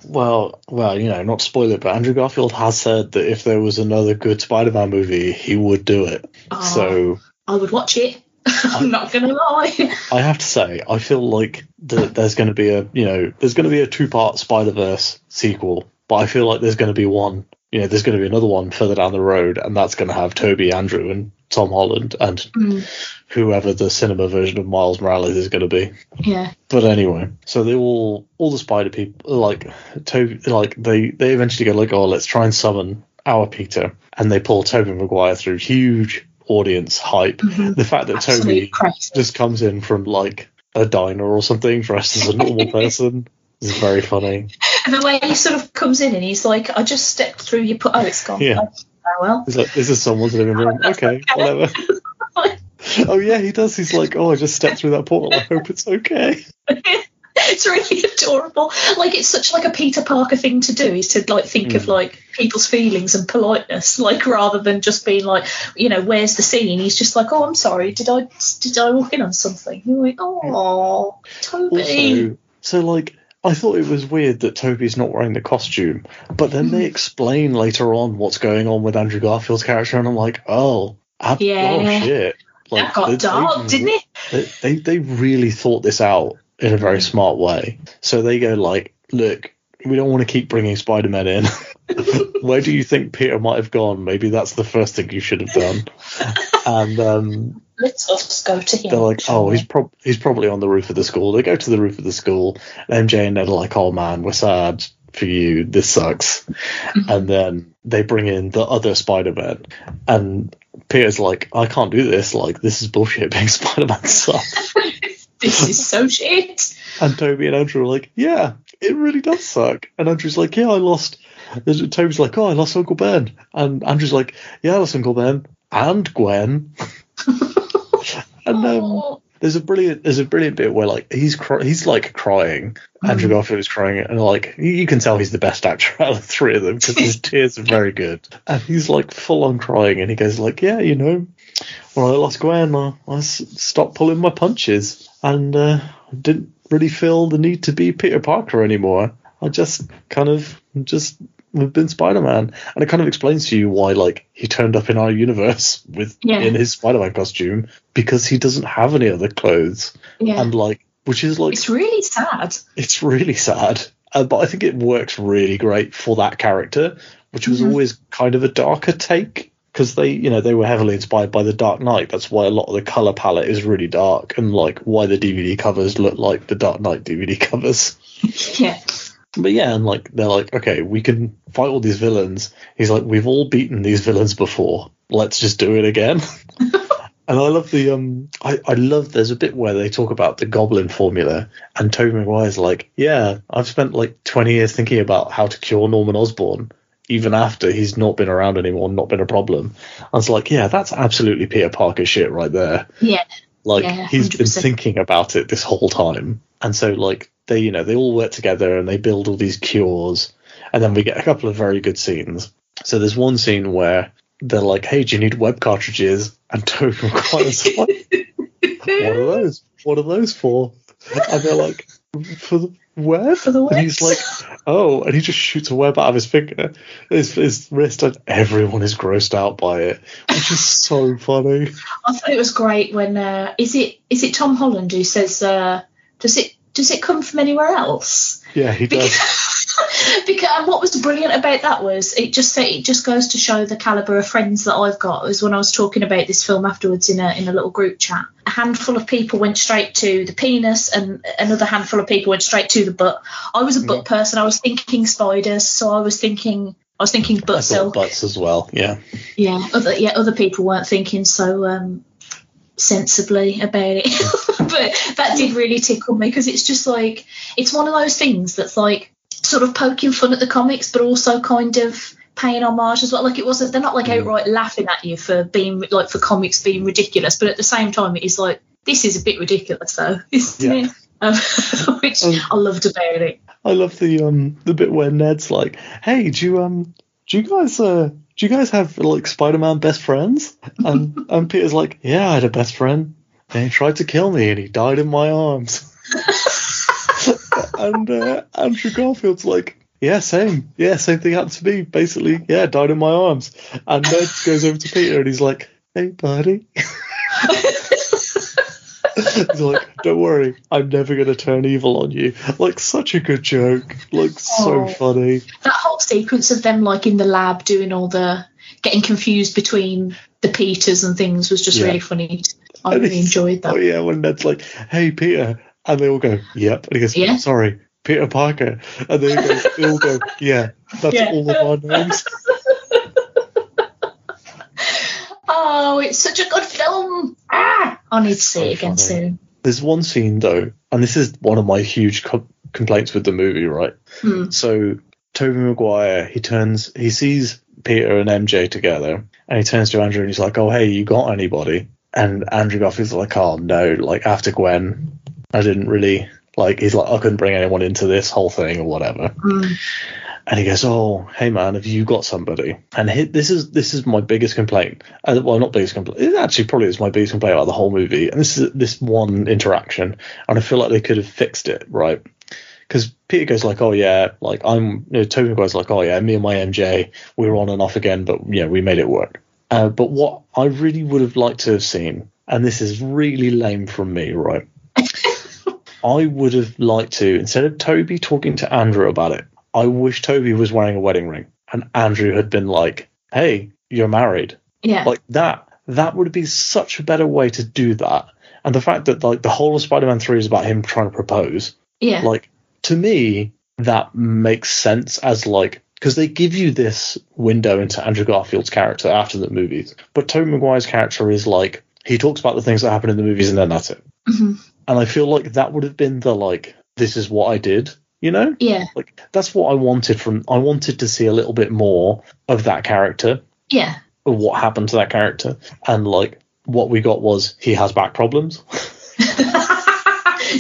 Well, well, you know, not to spoil it, but Andrew Garfield has said that if there was another good Spider-Man movie, he would do it. Oh. So I would watch it. I'm not gonna lie. I have to say, I feel like that there's going to be a, you know, there's going to be a two-part Spider-Verse sequel, but I feel like there's going to be one, you know, there's going to be another one further down the road, and that's going to have Tobey, Andrew, and Tom Holland, and Mm, whoever the cinema version of Miles Morales is going to be. yeah. But anyway, so they all, all the Spider people, like Tobey, like they, they eventually go like, oh, let's try and summon our Peter, and they pull Tobey Maguire through huge audience hype. Mhm. The fact that Absolutely Tobey crazy. just comes in from like a diner or something dressed as a normal person is very funny. And the way he sort of comes in and he's like, I just stepped through your put. Oh, it's gone. Yeah. Oh, well. Like, this is someone's living room. Okay, whatever. oh yeah, he does. He's like, oh, I just stepped through that portal. I hope it's okay. it's really adorable. Like it's such like a Peter Parker thing to do is to like think of Mm. like people's feelings and politeness, like rather than just being like, you know, where's the scene? He's just like, oh, I'm sorry, did I did I walk in on something? You're like, oh, Tobey. Also, so like, I thought it was weird that Tobey's not wearing the costume, but then they explain later on what's going on with Andrew Garfield's character, and I'm like, oh, ab- Yeah. oh shit. Like, that got dark, they- didn't it? they, they they really thought this out in a very smart way. So they go like, look, we don't want to keep bringing Spider-Man in. Where do you think Peter might have gone? Maybe that's the first thing you should have done. and um, Let's us go to him. they're like, oh, he's prob- he's probably on the roof of the school. They go to the roof of the school. And MJ and Ned are like, oh man, we're sad for you. This sucks. and then they bring in the other Spider-Man, and Peter's like, I can't do this. Like, this is bullshit. Being Spider-Man sucks. This is so shit. And Tobey and Andrew are like, yeah, it really does suck. And Andrew's like, yeah, I lost. And Tobey's like, oh, I lost Uncle Ben. And Andrew's like, yeah, I lost Uncle Ben and Gwen. and um, there's a brilliant, there's a brilliant bit where like he's cry- he's like crying. Andrew Garfield is crying, and like you can tell he's the best actor out of the three of them because his tears are very good. And he's like full on crying, and he goes like, yeah, you know, when I lost Gwen, I stopped pulling my punches, and uh, didn't really feel the need to be Peter Parker anymore. I just kind of just have been Spider-Man, and it kind of explains to you why like he turned up in our universe with Yeah. in his Spider-Man costume because he doesn't have any other clothes, yeah. and like which is like it's really sad. it's really sad. Uh, but I think it works really great for that character, which was Mhm. always kind of a darker take because they, you know, they were heavily inspired by the Dark Knight. That's why a lot of the color palette is really dark, and like why the DVD covers look like the Dark Knight DVD covers. Yeah. But yeah, and like they're like, okay, we can fight all these villains. He's like, we've all beaten these villains before. Let's just do it again. and I love the um, I I love. There's a bit where they talk about the Goblin formula, and Tobey Maguire's like, yeah, I've spent like 20 years thinking about how to cure Norman Osborn. Even after he's not been around anymore, not been a problem. I was like, yeah, that's absolutely Peter Parker shit right there. Yeah. Like Yeah, he's been thinking about it this whole time, and so like they, you know, they all work together and they build all these cures, and then we get a couple of very good scenes. So there's one scene where they're like, "Hey, do you need web cartridges?" And Maguire's like, "What are those? What are those for?" And they're like, "For the web." For the And he's like, "Oh," and he just shoots a web out of his finger, his, his wrist, and everyone is grossed out by it, which is so funny. I thought it was great when uh, is it is it Tom Holland who says uh, does it does it come from anywhere else? Yeah, he does. Because, because and what was brilliant about that was it just it just goes to show the caliber of friends that I've got. It Was when I was talking about this film afterwards in a in a little group chat. A handful of people went straight to the penis, and another handful of people went straight to the butt. I was a butt person. I was thinking spiders, so I was thinking I was thinking butt thought silk. butts as well. Yeah. Yeah, other yeah, other people weren't thinking so um, sensibly about it. but that did really tickle me because it's just like it's one of those things that's like sort of poking fun at the comics, but also kind of paying homage as well. Like it wasn't they're not like outright laughing at you for being like for comics being ridiculous, but at the same time it is like this is a bit ridiculous though, isn't Yeah. it? Um, which Um, I loved about it. I love the um the bit where Ned's like, "Hey, do you um do you guys uh do you guys have like Spider-Man best friends?" And and Peter's like, "Yeah, I had a best friend, and he tried to kill me, and he died in my arms." And uh, Andrew Garfield's like, "Yeah, same. Yeah, same thing happened to me. Basically, yeah, died in my arms." And Ned goes over to Peter, and he's like, "Hey, buddy." He's like, don't worry, I'm never going to turn evil on you. Like, such a good joke. Like, so Oh. funny. That whole sequence of them like in the lab doing all the getting confused between the Peters and things was just Yeah. really funny. I And really enjoyed that. Oh, yeah, when Ned's like, hey, Peter. And they all go, yep. And he goes, Yeah. sorry, Peter Parker. And they, go, they all go, yeah, that's Yeah. all of our names. Oh, it's such a good film. Ah, I need to see So it again funny. soon. There's one scene, though, and this is one of my huge co- complaints with the movie, right? Hmm. So, Tobey Maguire, he turns, he sees Peter and MJ together, and he turns to Andrew and he's like, oh, hey, you got anybody? And Andrew Garfield's like, oh, no, like, after Gwen, I didn't really, like, he's like, I couldn't bring anyone into this whole thing or whatever. Hmm. And he goes, "Oh, hey man, have you got somebody?" And he, this is this is my biggest complaint. Uh, well, not biggest complaint. It actually probably is my biggest complaint about the whole movie. And this is this one interaction, and I feel like they could have fixed it, right? Because Peter goes like, "Oh yeah, like I'm." You know, Tobey goes like, "Oh yeah, me and my MJ, we were on and off again, but yeah, we made it work." Uh, but what I really would have liked to have seen, and this is really lame from me, right? I would have liked to, instead of Tobey talking to Andrew about it, I wish Tobey was wearing a wedding ring and Andrew had been like, hey, you're married. Yeah. Like that, that would be such a better way to do that. And the fact that like the whole of Spider-Man 3 is about him trying to propose, yeah. like to me, that makes sense as like, because they give you this window into Andrew Garfield's character after the movies. But Tobey Maguire's character is like, he talks about the things that happen in the movies and then that's it. Mhm. And I feel like that would have been the like, this is what I did, you know? Yeah. Like that's what I wanted from. I wanted to see a little bit more of that character, Yeah. of what happened to that character, and like what we got was he has back problems.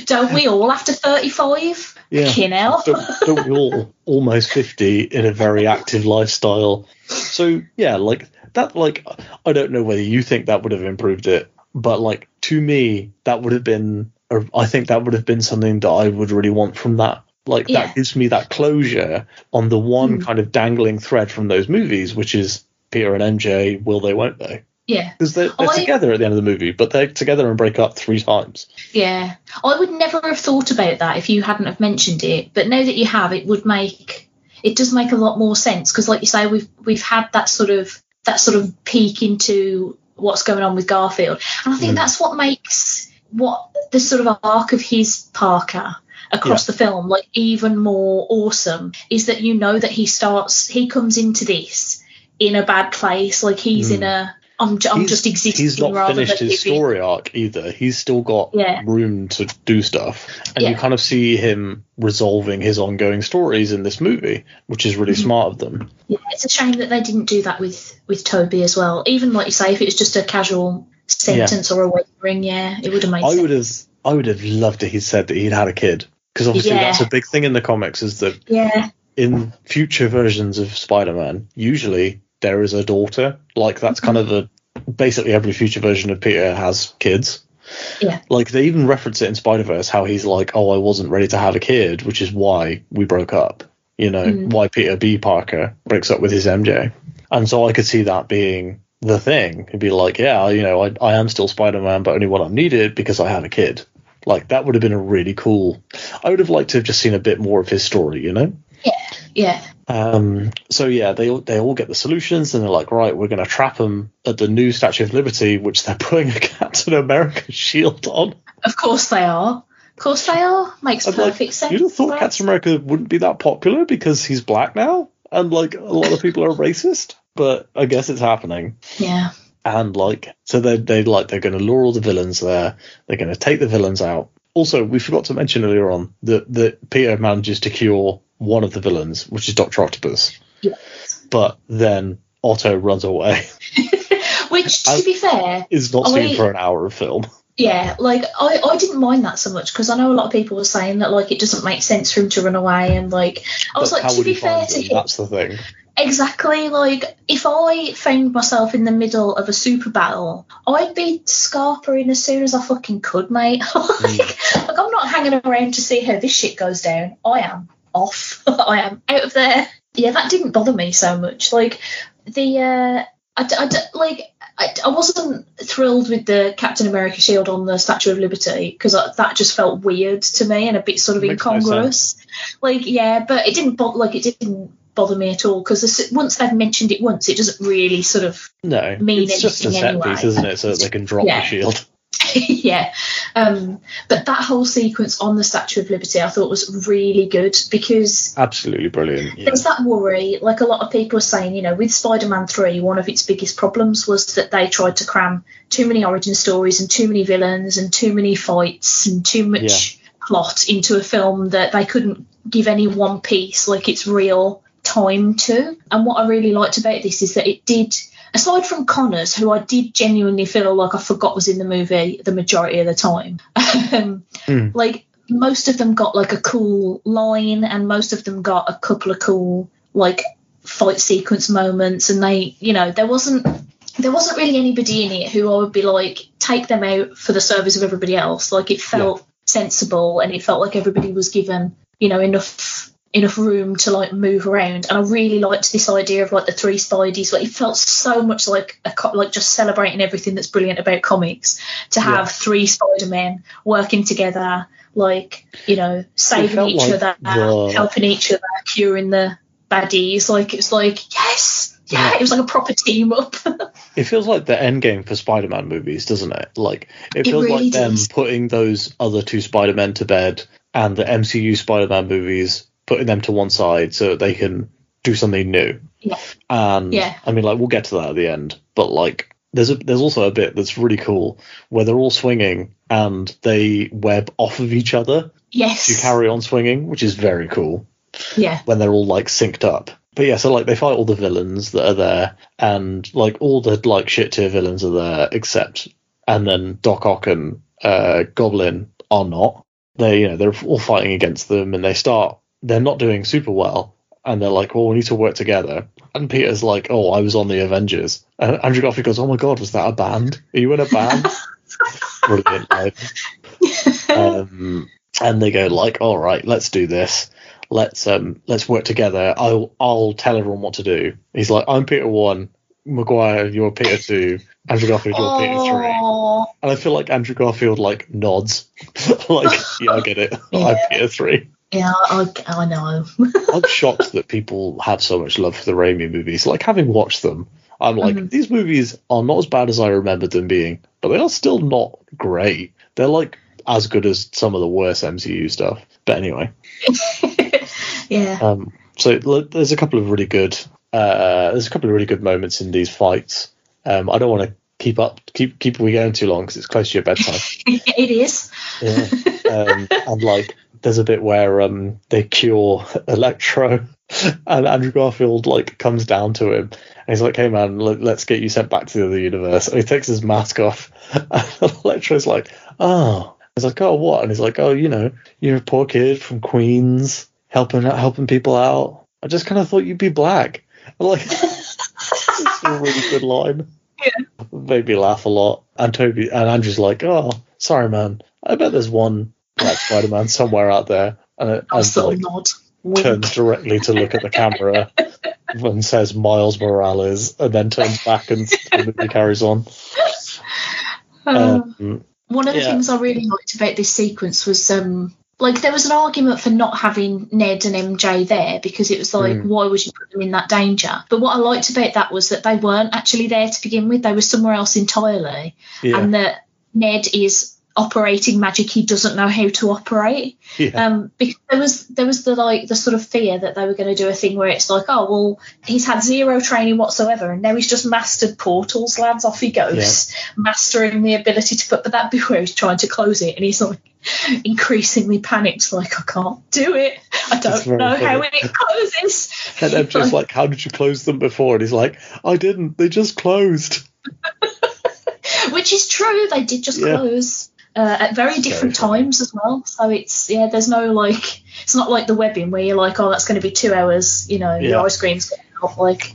Don't we all after 35? Yeah. Hell. don't, don't we all almost 50 in a very active lifestyle so yeah like that like i don't know whether you think that would have improved it but like to me that would have been or i think that would have been something that i would really want from that like Yeah. that gives me that closure on the one Mm. kind of dangling thread from those movies which is peter and mj will they won't they Yeah. because they're, they're I- together at the end of the movie but they're together and break up three times Yeah. I would never have thought about that if you hadn't have mentioned it, but now that you have, it would make it does make a lot more sense because, like you say, we've we've had that sort of that sort of peek into what's going on with Garfield, and I think Mm. that's what makes what the sort of arc of his Parker across the film like even more awesome is that you know that he starts he comes into this in a bad place like he's Mm. in a I'm, ju- I'm He's- just existing He's not finished his story arc either. He's still got Yeah. room to do stuff, and you kind of see him resolving his ongoing stories in this movie, which is really Mhm. smart of them. Yeah, it's a shame that they didn't do that with with Tobey as well. Even like you say, if it was just a casual sentence or a wedding ring, yeah, it would have made I sense. would have, I would have loved it. He said that he'd had a kid because obviously Yeah. that's a big thing in the comics. Is that Yeah, in future versions of Spider-Man, usually there is a daughter. Like that's kind of the basically every future version of Peter has kids. Yeah. Like they even reference it in Spider Verse how he's like, oh, I wasn't ready to have a kid, which is why we broke up. You know, Mm. why Peter B. Parker breaks up with his MJ. And so I could see that being the thing. It'd be like, yeah, you know, I, I am still Spider Man, but only when I'm needed because I have a kid. Like that would have been a really cool. I would have liked to have just seen a bit more of his story, you know. Yeah, Um, so yeah, they all- they all get the solutions, and they're like, right, we're going to trap them at the new Statue of Liberty, which they're putting a Captain America shield on. of course they are. Of course they are. Makes like, perfect sense. You'd have thought right? Captain America wouldn't be that popular because he's black now, and like a lot of people are racist. But I guess it's happening. Yeah, and like so they they like they're going to lure all the villains there. They're going to take the villains out. Also, we forgot to mention earlier on that that Peter manages to cure one of the villains, which is Doctor Octopus. Yes. But then Otto runs away. Which, to be fair, is not I- seen for an hour of film. yeah, like I, I didn't mind that so much because I know a lot of people were saying that like it doesn't make sense for him to run away and like I was But like to be fair to him That's the thing. exactly like if I found myself in the middle of a super battle I'd be scarpering as soon as I fucking could mate like, hmm. like I'm not hanging around to see how this shit goes down I am off I am out of there yeah that didn't bother me so much like the uh I like I, I wasn't thrilled with the Captain America shield on the Statue of Liberty because that just felt weird to me and a bit sort of Makes no incongruous. like, yeah, but it didn't bother. Like, it didn't bother me at all because once they've mentioned it once, it doesn't really sort of No, mean it's just a anything set anyway. piece, isn't it? So that they can drop Yeah. the shield. yeah. Um, but that whole sequence on the Statue of Liberty, I thought was really good because Absolutely brilliant. Yeah. there's that worry, like a lot of people are saying, you know, with Spider Man 3, one of its biggest problems was that they tried to cram too many origin stories and too many villains and too many fights and too much plot into a film that they couldn't give any one piece like its real time to. And what I really liked about this is that it did. Aside from Connors, who I did genuinely feel like I forgot was in the movie the majority of the time, um, Hmm. like most of them got like a cool line and most of them got a couple of cool like fight sequence moments and they you know there wasn't there wasn't really anybody in it who I would be like take them out for the service of everybody else like it felt sensible and it felt like everybody was given you know enough enough room to like move around. And I really liked this idea of like the three Spideys. Where it felt so much like a co- like just celebrating everything that's brilliant about comics. To have Yeah. three Spider-Men working together like you know saving each like other the- helping each other curing the baddies. Like it was like yes! Yeah, it was like a proper team up. It feels like the end game for Spider-Man movies, doesn't it? Like it It feels really like them putting those other two Spider-Men to bed and the MCU Spider-Man movies putting them to one side so that they can do something new. Yeah. And Yeah. I mean, like we'll get to that at the end, but like there's a there's also a bit that's really cool where they're all swinging and they web off of each other yes to carry on swinging, which is very cool yeah when they're all like synced up. But yeah, so like they fight all the villains that are there, and like all the like shit tier villains are there, except and then Doc Ock and uh, Goblin are not. They you know they're all fighting against them, and they start they're not doing super well, and they're like, well, we need to work together. And Peter's like, oh, I was on the Avengers, and Andrew Garfield goes, oh my god, was that a band? Are you in a band? Brilliant. Um, and they go like, all right, let's do this. Let's um let's work together. I'll I'll tell everyone what to do. He's like, I'm Peter one, Maguire, you're Peter two, Andrew Garfield, you're Peter three. And I feel like Andrew Garfield like nods, like yeah, I get it. I'm Peter three. Yeah I, I know I'm shocked that people have so much love for the Raimi movies. Like having watched them, I'm like, Mhm. these movies are not as bad as I remembered them being, but they are still not great. They're like as good as some of the worst MCU stuff. But anyway, yeah um, so there's a couple of really good, uh, there's a couple of really good moments in these fights. Um, I don't want to keep up, keep keep we going too long because it's close to your bedtime. it is Yeah. um, and like there's a bit where um they cure Electro and Andrew Garfield like comes down to him and he's like, Hey man, let, let's get you sent back to the other universe and he takes his mask off and Electro's like, Oh He's like, Oh what? And he's like, Oh, you know, you're a poor kid from Queens helping out helping people out. I just kinda thought you'd be black. I'm like it's a really good line. Yeah. Made me laugh a lot. And Tobey and Andrew's like, "Oh, sorry, man. I bet there's one Black Spider-Man somewhere out there." And, and sort like, of nod turns directly to look at the camera and says Miles Morales, and then turns back and the carries on. Um, Um, One of the Yeah. things I really liked about this sequence was um like there was an argument for not having Ned and MJ there because it was like Mm. why would you put them in that danger? But what I liked about that was that they weren't actually there to begin with; they were somewhere else entirely, yeah, and that Ned is operating magic he doesn't know how to operate. Yeah. Um, because there was there was the like the sort of fear that they were going to do a thing where it's like, oh well, he's had zero training whatsoever, and now he's just mastered portals, lads. Off he goes, mastering the ability to put. But that bit where he's trying to close it, and he's like increasingly panicked, like I can't do it. I don't know how it closes. And I'm just like, how did you close them before? And he's like, I didn't. They just closed. which is true. They did just Yeah. close uh, at very different times as well. So it's yeah, there's no like, it's not like the webbing where you're like, oh, that's going to be two hours. You know, Yeah. your ice cream's going off. Like,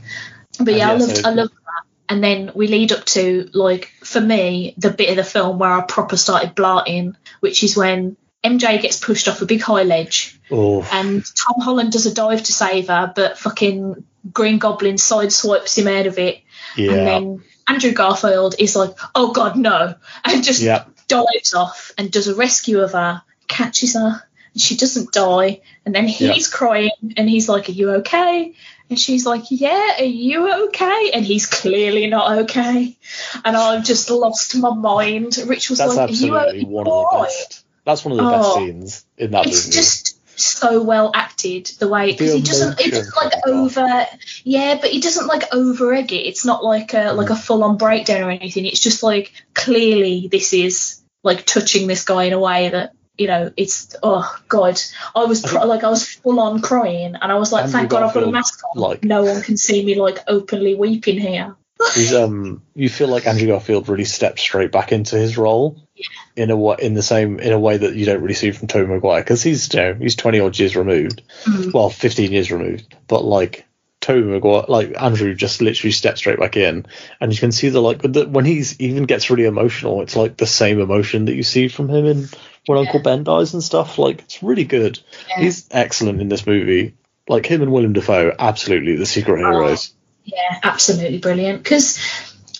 but And yeah, I loved, so- I loved that. And then we lead up to like for me the bit of the film where I proper started blarting, which is when MJ gets pushed off a big high ledge Oh, and Tom Holland does a dive to save her, but fucking Green Goblin sideswipes him out of it yeah. and then Andrew Garfield is like, "Oh God, no!" and just Yeah. Dives off and does a rescue of her, catches her, and she doesn't die. And then he's crying, and he's like, "Are you okay?" And she's like, "Yeah, are you okay?" And he's clearly not okay. And I've just lost my mind. Rich was That's like, "Are you absolutely okay?" one of the best. That's one of the best Oh. scenes in that movie. It's movie. just so well acted the way because he doesn't doesn't like over yeah but he doesn't like over egg it it's not like a like a Mm. full on breakdown or anything it's just like clearly this is like touching this guy in a way that you know it's oh god. I was I pr- think- like i was full on crying and i was like Andrew thank god i've got a mask on. like- no one can see me like openly weeping here. He's, um, you feel like Andrew Garfield really stepped straight back into his role in a wa- in the same in a way that you don't really see from Tobey Maguire because he's you know he's twenty odd years removed, Mm. well fifteen years removed, but like Tobey Maguire, like Andrew, just literally stepped straight back in, and you can see the like the, when he's even gets really emotional, it's like the same emotion that you see from him in when Uncle Ben dies and stuff. Like it's really good. Yeah. He's excellent in this movie. Like him and Willem Dafoe, absolutely the secret oh, heroes. Yeah, absolutely brilliant. Because,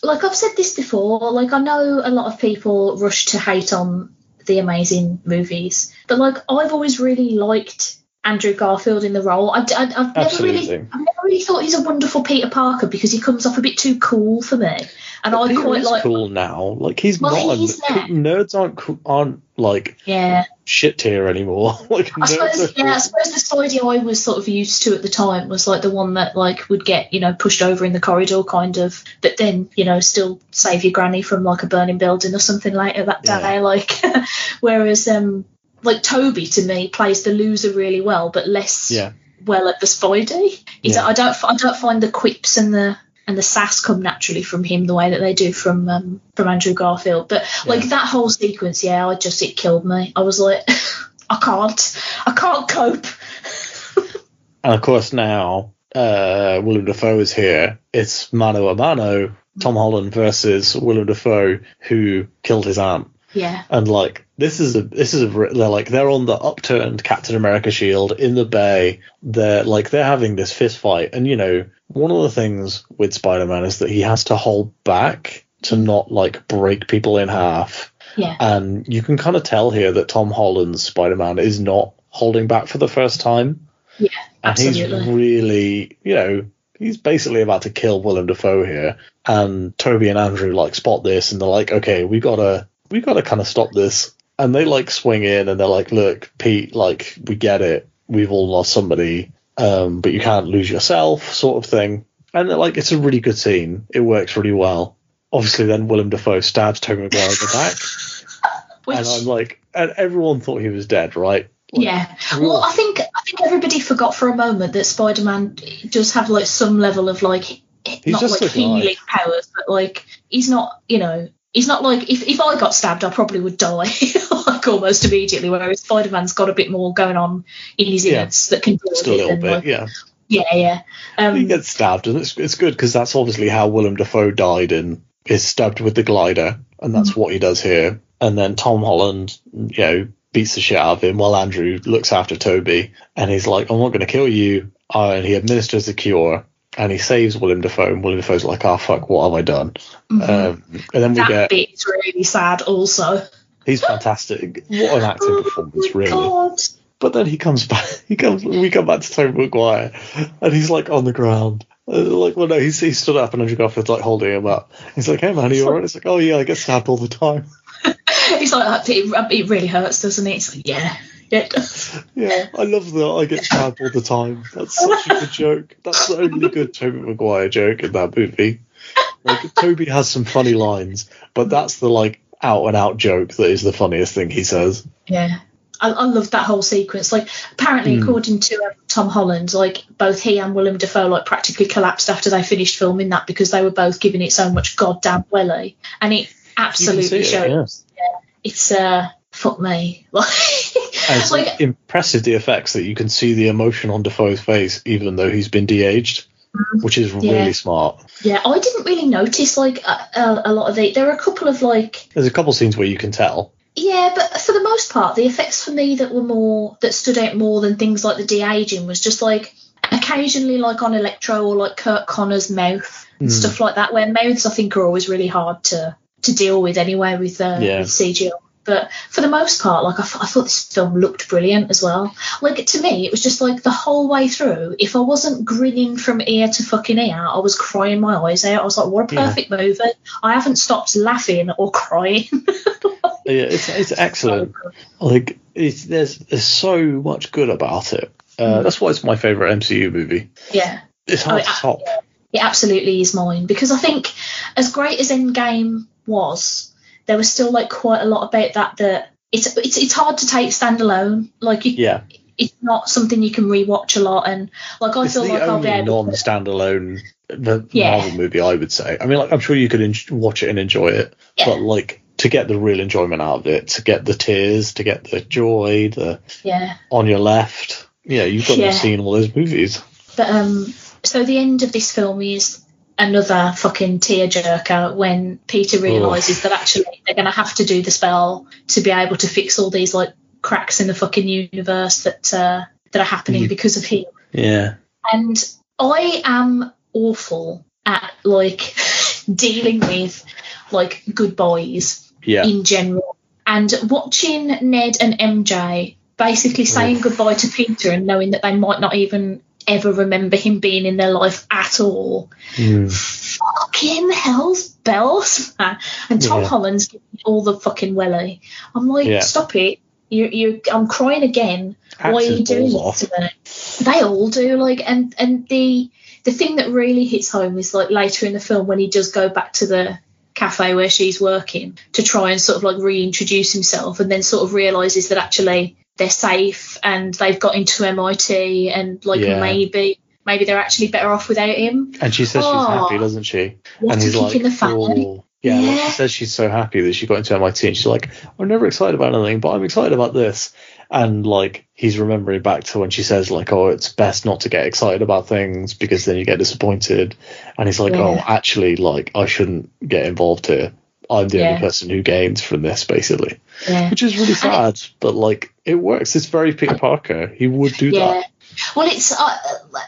like I've said this before, like I know a lot of people rush to hate on the amazing movies, but like I've always really liked Andrew Garfield in the role. I, have never really, I've never really thought he's a wonderful Peter Parker because he comes off a bit too cool for me, and I Peter quite like. cool now. Like he's Well, not. he's nerds aren't aren't like Yeah, shit tier anymore. like I suppose. Yeah, I suppose the Spidey I was sort of used to at the time was like the one that like would get you know pushed over in the corridor, kind of, but then you know still save your granny from like a burning building or something later that day. Yeah. Like, whereas um like Tobey to me plays the loser really well, but less yeah. well at the Spidey. Is Yeah. I don't I don't find the quips and the and the sass come naturally from him the way that they do from um, from Andrew Garfield. But like Yeah. that whole sequence, yeah, I just it killed me. I was like, I can't, I can't cope. And of course now uh, Willem Dafoe is here. It's mano a mano. Tom Holland versus Willem Dafoe, who killed his aunt. Yeah, And like this is a this is a they're like they're on the upturned Captain America shield in the bay. They're like they're having this fist fight, and you know one of the things with Spider Man is that he has to hold back to not like break people in half. yeah, And you can kind of tell here that Tom Holland's Spider Man is not holding back for the first time. Yeah, and absolutely. he's really you know he's basically about to kill Willem Dafoe here. And Tobey and Andrew like spot this, and they're like, okay, we gotta we gotta kind of stop this. And they like swing in, and they're like, look, Pete, like we get it, we've all lost somebody, um, but you can't lose yourself, sort of thing. And they're like, it's a really good scene. It works really well. Obviously, then Willem Dafoe stabs Tobey Maguire in the back, which and I'm like, and everyone thought he was dead, right? Like, yeah. Well, I think I think everybody forgot for a moment that Spider Man does have like some level of like not just like healing powers, but like he's not, you know. He's not like if, if I got stabbed, I probably would die like almost immediately. Whereas Spider Man's got a bit more going on in his Yeah. innards that can just a it little bit, like, yeah. yeah, yeah. he Um, gets stabbed, and it's it's good because that's obviously how Willem Dafoe died in is stabbed with the glider, and that's what he does here. And then Tom Holland, you know, beats the shit out of him while Andrew looks after Tobey, and he's like, "I'm not going to kill you," uh, and he administers the cure. And he saves Willem Dafoe, and Willem Dafoe's like, "Oh fuck, what have I done?" mhm. Um, and then we that get bit is really sad, also. he's fantastic. What an acting performance, Oh my really. God. But then he comes back. He comes. We come back to Tobey Maguire, and he's like on the ground. Like, well, no, he's he stood up, and Andrew Garfield's like holding him up. He's like, "Hey, man, are you alright?" It's like, "Oh yeah, I get stabbed all the time." It's he's like, it, it really hurts, doesn't it? It's like, yeah, yeah, it does. Yeah, I love that I get stabbed all the time. That's such a good joke. That's the only good Tobey Maguire joke in that movie. Like Tobey has some funny lines, but that's the like out and out joke that is the funniest thing he says. Yeah. I, I love that whole sequence. Like, apparently, Hmm. according to um, Tom Holland, like both he and Willem Dafoe like practically collapsed after they finished filming that because they were both giving it so much goddamn welly, and it absolutely it, shows. yeah. It's uh, fuck me, like, it's like impressive the effects that you can see the emotion on Dafoe's face, even though he's been de-aged, which is really smart. yeah, I didn't really notice like a, a, lot of the. There are a couple of like There's a couple scenes where you can tell. Yeah, but for the most part, the effects for me that were more that stood out more than things like the de aging was just like occasionally like on Electro or like Curt Connors' mouth and Hmm. stuff like that. Where mouths I think are always really hard to to deal with anyway with, uh, Yeah. with CGI. But for the most part, like I, th- I thought this film looked brilliant as well. Like to me, it was just like the whole way through. If I wasn't grinning from ear to fucking ear, I was crying my eyes out. I was like, "What a Yeah. perfect movie!" I haven't stopped laughing or crying. Yeah, it's it's excellent. Like it's there's there's so much good about it. Uh, that's why it's my favorite MCU movie. yeah. It's hard Oh, to top. it absolutely is mine because I think as great as Endgame was, there was still like quite a lot about that that it's it's it's hard to take standalone. Like you, Yeah, it's not something you can rewatch a lot, and like I it's feel like I'll be able. non-standalone the Yeah. Marvel movie I would say. I mean, like I'm sure you could en- watch it and enjoy it, Yeah. but like to get the real enjoyment out of it, to get the tears, to get the joy, the yeah, on your left, yeah, you've got to have seen all those movies. but um, so the end of this film is another fucking tearjerker when Peter realizes that actually they're going to have to do the spell to be able to fix all these like cracks in the fucking universe that uh, that are happening Mm. because of him. Yeah, and I am awful at like dealing with like good boys yeah, in general. And watching Ned and MJ basically saying goodbye to Peter and knowing that they might not even ever remember him being in their life at all. Mm. Fucking hell's bells, man. And Tom Yeah. Holland's giving all the fucking welly. I'm like, Yeah. stop it. You, you, I'm crying again. Why are you doing this to me? They all do, like, and and the the thing that really hits home is like later in the film when he does go back to the cafe where she's working to try and sort of like reintroduce himself, and then sort of realizes that actually they're safe and they've got into MIT and like Yeah. maybe maybe they're actually better off without him. And she says she's Oh. happy, doesn't she? And he's like, in the family. "Oh." yeah, like she says she's so happy that she got into MIT, and she's like, I'm never excited about anything, but I'm excited about this. And like he's remembering back to when she says like, oh, it's best not to get excited about things because then you get disappointed. And he's like, oh, actually, like I shouldn't get involved here. I'm the Yeah. only person who gains from this, basically, Yeah. which is really sad. but like it works. It's very Peter Parker. He would do Yeah. that. Well, it's uh,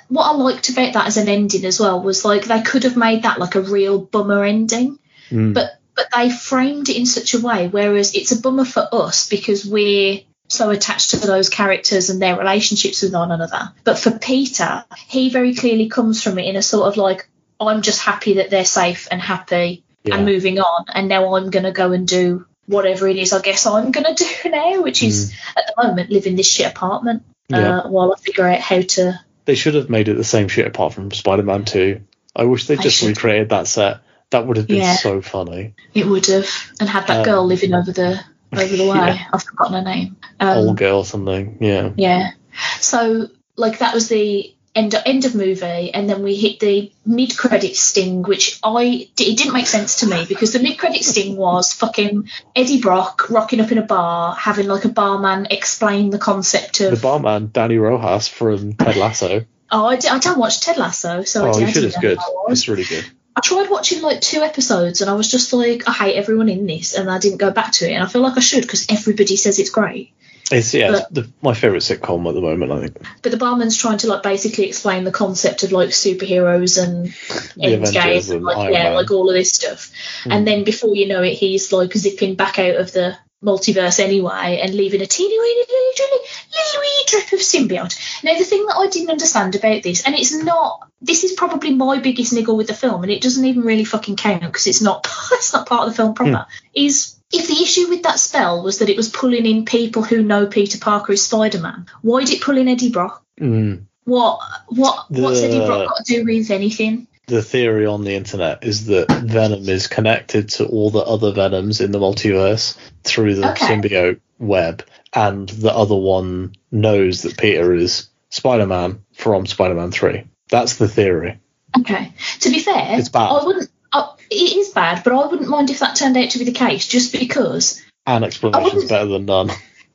what I liked about that as an ending as well was like they could have made that like a real bummer ending, Mm. but but they framed it in such a way whereas it's a bummer for us because we're so attached to those characters and their relationships with one another. But for Peter, he very clearly comes from it in a sort of like I'm just happy that they're safe and happy Yeah. and moving on, and now I'm gonna go and do whatever it is I guess I'm gonna do now, which is at the moment live in this shit apartment Yeah. uh, while I figure out how to They should have made it the same shit apart from Spider-Man 2. I wish they just recreated that set. That would have been Yeah. so funny. It would have, and had that Um, girl living over the over the way. Yeah. I've forgotten her name. Um, Old girl or something. Yeah. yeah. So like that was the end end of movie, and then we hit the mid credit sting, which I it didn't make sense to me because the mid credit sting was fucking Eddie Brock rocking up in a bar, having like a barman explain the concept of The barman, Dani Rojas from Ted Lasso. oh, I don't watch Ted Lasso, so I Oh, you should. It's good. It's really good. I tried watching like two episodes and I was just like, I hate everyone in this, and I didn't go back to it. And I feel like I should because everybody says it's great. It's yeah, it's the, my favorite sitcom at the moment. I think But the barman's trying to like basically explain the concept of like superheroes and Endgame, and like Iron yeah, Man. Hmm. like all of this stuff. And then before you know it, he's like zipping back out of the multiverse anyway, and leaving a teeny weeny little, little wee drip of symbiote. Now, the thing that I didn't understand about this, and it's not, this is probably my biggest niggle with the film, and it doesn't even really fucking count because it's not, it's not part of the film proper, is if the issue with that spell was that it was pulling in people who know Peter Parker is Spider Man, why did it pull in Eddie Brock? Mm. What what what's Eddie Brock got to do with anything? The theory on the internet is that Venom is connected to all the other Venoms in the multiverse through the Okay. symbiote web, and the other one knows that Peter is Spider Man from Spider Man 3. That's the theory. Okay. To be fair, It's bad. I wouldn't. Uh, it is bad, but I wouldn't mind if that turned out to be the case, just because. An I explanation's wouldn't- better than none.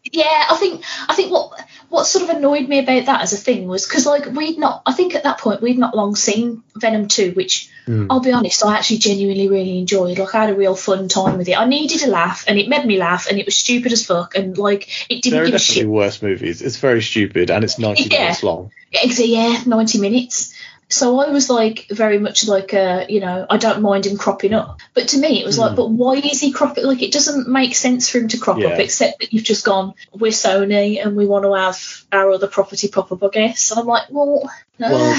Yeah, I think I think what what sort of annoyed me about that as a thing was because like we'd not. I think at that point we'd not long seen Venom two, which Mm. I'll be honest, I actually genuinely really enjoyed. Like I had a real fun time with it. I needed a laugh, and it made me laugh, and it was stupid as fuck, and like it didn't There are give a definitely shit. worse movies. It's very stupid and it's 90 Yeah. minutes long. Exa- yeah, 90 minutes. So I was like very much like a, you know, I don't mind him cropping up. But to me, it was like, Hmm. but why is he cropping? Like, it doesn't make sense for him to crop Yeah. up, except that you've just gone, we're Sony and we want to have our other property pop up, I guess. And I'm like, well, Well,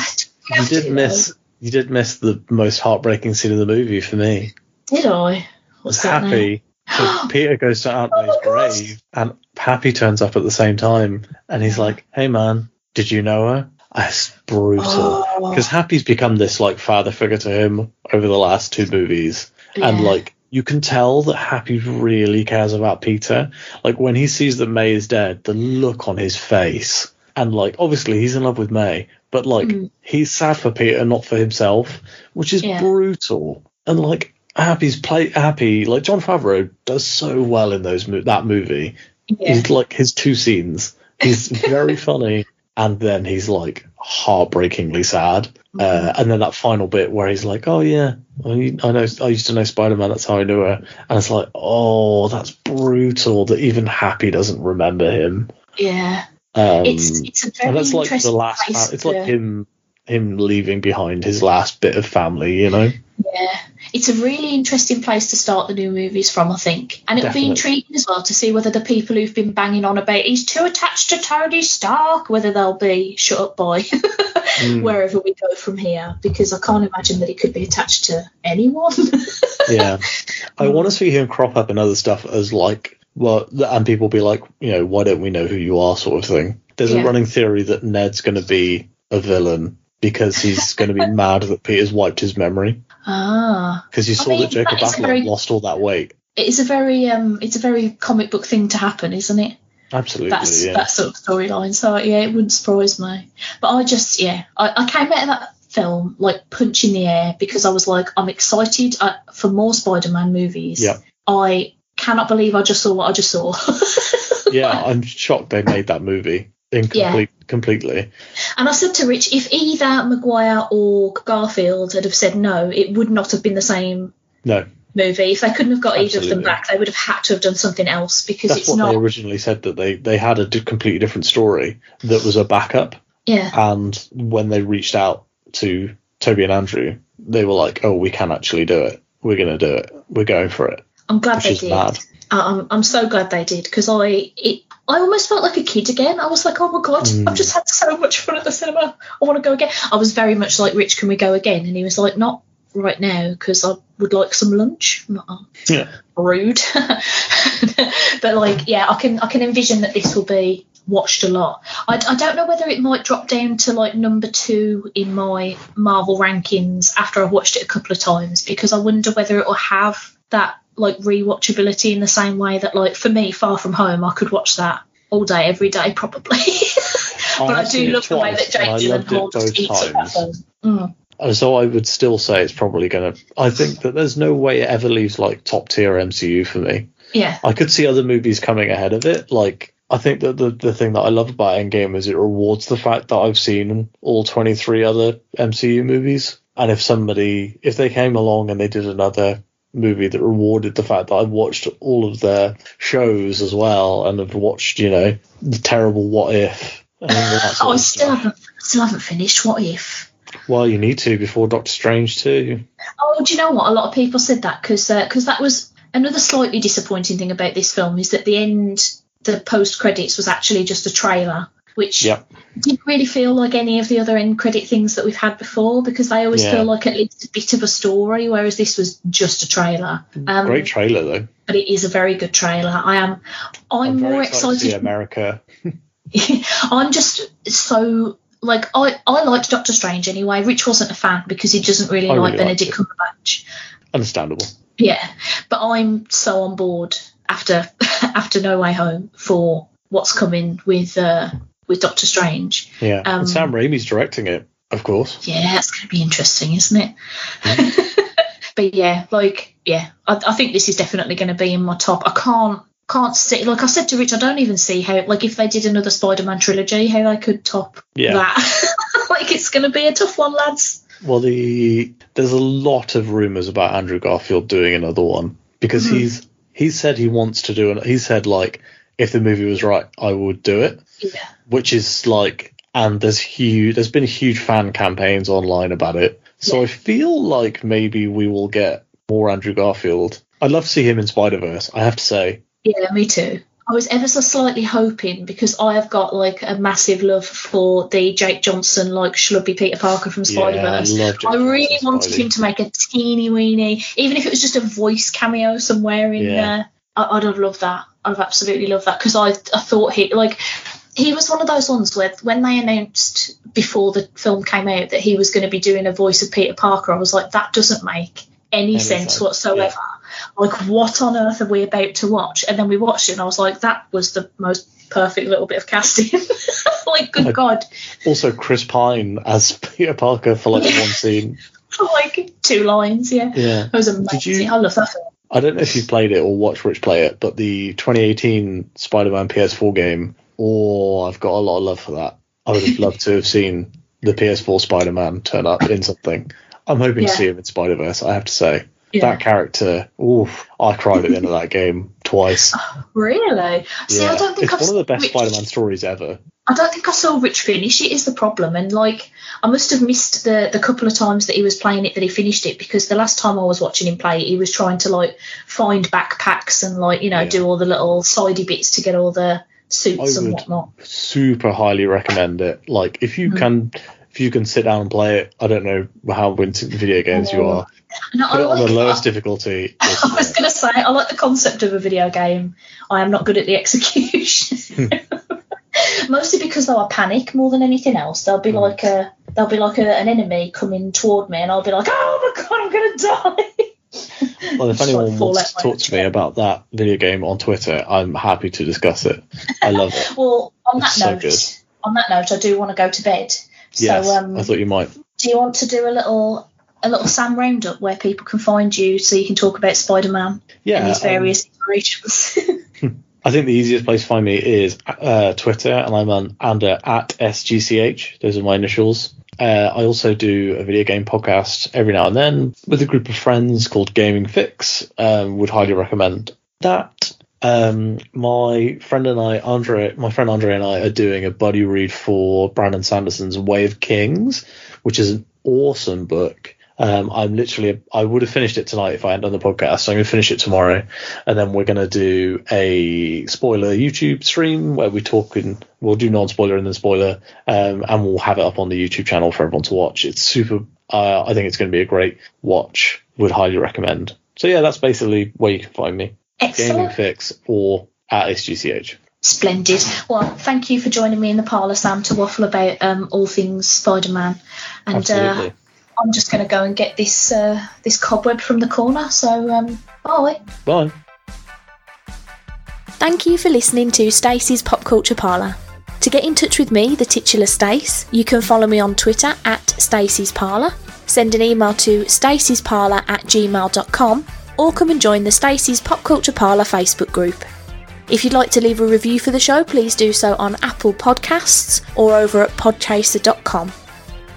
You did to, miss you did miss the most heartbreaking scene of the movie for me. Did I? I was What's that now? happy. Peter goes to Aunt May's Oh grave, and Happy turns up at the same time, and he's like, "Hey, man, did you know her?" That's brutal. Oh, Because Happy's become this like father figure to him over the last two movies, and like you can tell that Happy really cares about Peter. Like when he sees that May is dead, the look on his face, and like obviously he's in love with May, but like Mm. he's sad for Peter, not for himself, which is Yeah. brutal. And like Happy's play Happy, like Jon Favreau does so well in those that movie. yeah. He's like his two scenes. He's very funny, and then he's like heartbreakingly sad. Uh, and then that final bit where he's like, "Oh yeah, I, I know. I used to know Spider Man. That's how I knew her." And it's like, "Oh, that's brutal. That even Happy doesn't remember him." yeah. Um, It's it's a very and that's like the last. place it's like him him leaving behind his last bit of family. You know. Yeah, it's a really interesting place to start the new movies from, I think. And it'll Definitely. be intriguing as well to see whether the people who've been banging on about he's too attached to Tony Stark, whether they'll be shut up by Mm. wherever we go from here. Because I can't imagine that he could be attached to anyone. yeah. I want to see him crop up in other stuff as like, well, and people be like, you know, why don't we know who you are, sort of thing. There's Yeah. a running theory that Ned's going to be a villain because he's going to be mad that Peter's wiped his memory ah, because you I saw mean, that Jacob that very- lost all that weight. it's a very um, it's a very comic book thing to happen, isn't it? Absolutely, That's yeah. that sort of storyline. So yeah, it wouldn't surprise me. But I just yeah, I, I came out of that film like punch in the air because I was like, I'm excited uh, for more Spider-Man movies. Yeah. I cannot believe I just saw what I just saw. yeah, I'm shocked they made that movie incomplete completely. And I said to Rich, if either Maguire or Garfield had have said no, it would not have been the same No, movie. If they couldn't have got either of them back, they would have had to have done something else because that's it's what not. they originally said that they they had a completely different story that was a backup. Yeah, and when they reached out to Tobey and Andrew, they were like, "Oh, we can actually do it. We're going to do it. We're going for it." I'm glad Which they did. mad. I- I'm so glad they did because I it I almost felt like a kid again. I was like, oh my god, Mm. I've just had so much fun at the cinema. I want to go again. I was very much like, Rich, can we go again? And he was like, not right now because I would like some lunch. "Oh, Yeah. rude. but like, yeah, I can I can envision that this will be watched a lot. I, I don't know whether it might drop down to like number two in my Marvel rankings after I've watched it a couple of times because I wonder whether it will have that like rewatchability in the same way that like for me Far From Home I could watch that all day every day probably. but I I've do love the way that Jake I Gyllenhaal just eats times. Mm. And so I would still say it's probably going to. I think that there's no way it ever leaves like top tier MCU for me. Yeah, I could see other movies coming ahead of it. Like I think that the the thing that I love about Endgame is it rewards the fact that I've seen all 23 other MCU movies. And if somebody, if they came along and they did another movie that rewarded the fact that I've watched all of their shows as well and have watched, you know, the terrible What If. And all that sort oh, I still haven't still haven't finished. What if? Well, you need to before Doctor Strange too. Oh, do you know what? A lot of people said that because because uh, that was another slightly disappointing thing about this film is that the end, the post credits, was actually just a trailer, which Yep. didn't really feel like any of the other end credit things that we've had before because they always Yeah. feel like at least a bit of a story, whereas this was just a trailer. Um, Great trailer though. but it is a very good trailer. I am. I'm, very more excited excited. America. I'm just so like I I liked Doctor Strange anyway. Rich wasn't a fan because he doesn't really I like really Benedict. Cumberbatch. Understandable. Yeah, but I'm so on board after after No Way Home for what's coming with uh, with Doctor Strange. Yeah. Um, and Sam Raimi's directing it, of course. Yeah, it's going to be interesting, isn't it? but yeah, like yeah, I, I think this is definitely going to be in my top. I can't can't see like I said to Rich, I don't even see how like if they did another Spider-Man trilogy, how they could top Yeah. that. like it's going to be a tough one, lads. Well, the there's a lot of rumors about Andrew Garfield doing another one because Mhm. he's he said he wants to do it. He said like if the movie was right, I would do it. Yeah. Which is like, and there's huge. There's been huge fan campaigns online about it. So Yeah. I feel like maybe we will get more Andrew Garfield. I'd love to see him in Spider Verse. I have to say. Yeah, me too. I was ever so slightly hoping because I have got like a massive love for the Jake Johnson like schlubby Peter Parker from Spider Verse. yeah, I I really wanted Spidey. him to make a teeny weeny, even if it was just a voice cameo somewhere in Yeah. there. I, I'd have loved that. I'd have absolutely loved that because I, I thought he like he was one of those ones where when they announced before the film came out that he was going to be doing a voice of Peter Parker, I was like, that doesn't make any, Any sense sense, whatsoever. Like, what on earth are we about to watch? And then we watched it, and I was like, that was the most perfect little bit of casting. like, good I- God. Also, Chris Pine as Peter Parker for like Yeah. one scene. for like, two lines, yeah. Yeah. That was amazing. you- I love that film. I don't know if you've played it or watched Rich play it, but the 2018 Spider-Man PS4 game. Oh, I've got a lot of love for that. I would have loved to have seen the PS4 Spider-Man turn up in something. I'm hoping Yeah. to see him in Spider-Verse. I have to say Yeah. that character. Oof, I cried at the end of that game twice. Really? See, yeah, I don't think it's I've one of the best Spider-Man stories ever. I don't think I saw Rich finish it is the problem, and like I must have missed the the couple of times that he was playing it that he finished it because the last time I was watching him play it, he was trying to like find backpacks and like you know Yeah. do all the little sidey bits to get all the suits I and whatnot. Super highly recommend it. Like if you Mhm. can, if you can sit down and play it. I don't know how into video games you Oh, are. And I, Put it on the like- lowest difficulty. I was going to say I like the concept of a video game. I am not good at the execution. Mostly because though I panic more than anything else. There'll be like a there'll be like a, an enemy coming toward me, and I'll be like, oh my god, I'm gonna die. Well, if anyone like, wants to talk to me about that video game on Twitter, I'm happy to discuss it. I love it. Well, on that It's so note, good. on that note, I do want to go to bed. yes, so, um, I thought you might. do you want to do a little a little Sam roundup where people can find you so you can talk about Spider Man Yeah, and his um, various iterations? I think the easiest place to find me is uh, Twitter, and I'm on under at sgch. Those are my initials. Uh, I also do a video game podcast every now and then with a group of friends called Gaming Fix. Um, would highly recommend that. Um, my friend and I, Andre, my friend Andre and I are doing a buddy read for Brandon Sanderson's Way of Kings, which is an awesome book. Um, I'm literally, I would have finished it tonight if I hadn't done the podcast. So I'm going to finish it tomorrow, and then we're going to do a spoiler YouTube stream where we talk and we'll do non-spoiler and then spoiler, um, and we'll have it up on the YouTube channel for everyone to watch. It's super. Uh, I think it's going to be a great watch. Would highly recommend. So yeah, that's basically where you can find me. Excellent. Gaming Fix or at SGCH. Splendid. Well, thank you for joining me in the parlour, Sam, to waffle about um, all things Spider Man. And Absolutely. uh, I'm just going to go and get this uh, this cobweb from the corner. So, um, bye. Bye. Thank you for listening to Stacey's Pop Culture Parlour. To get in touch with me, the titular Stace, you can follow me on Twitter at Stacey's Parlour, send an email to stacey'sparlour at gmail.com, or come and join the Stacey's Pop Culture Parlour Facebook group. If you'd like to leave a review for the show, please do so on Apple Podcasts or over at podchaser.com.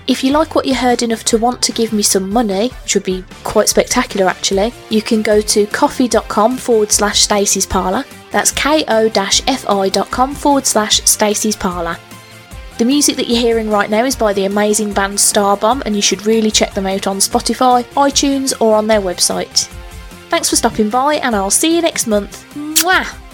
If you like what you heard enough to want to give me some money, which would be quite spectacular actually, you can go to ko-fi.com forward slash Stacey's Parlour. That's ko-fi.com forward slash Stacey's Parlour. The music that you're hearing right now is by the amazing band Starbomb, and you should really check them out on Spotify, iTunes, or on their website. Thanks for stopping by, and I'll see you next month. Mwah!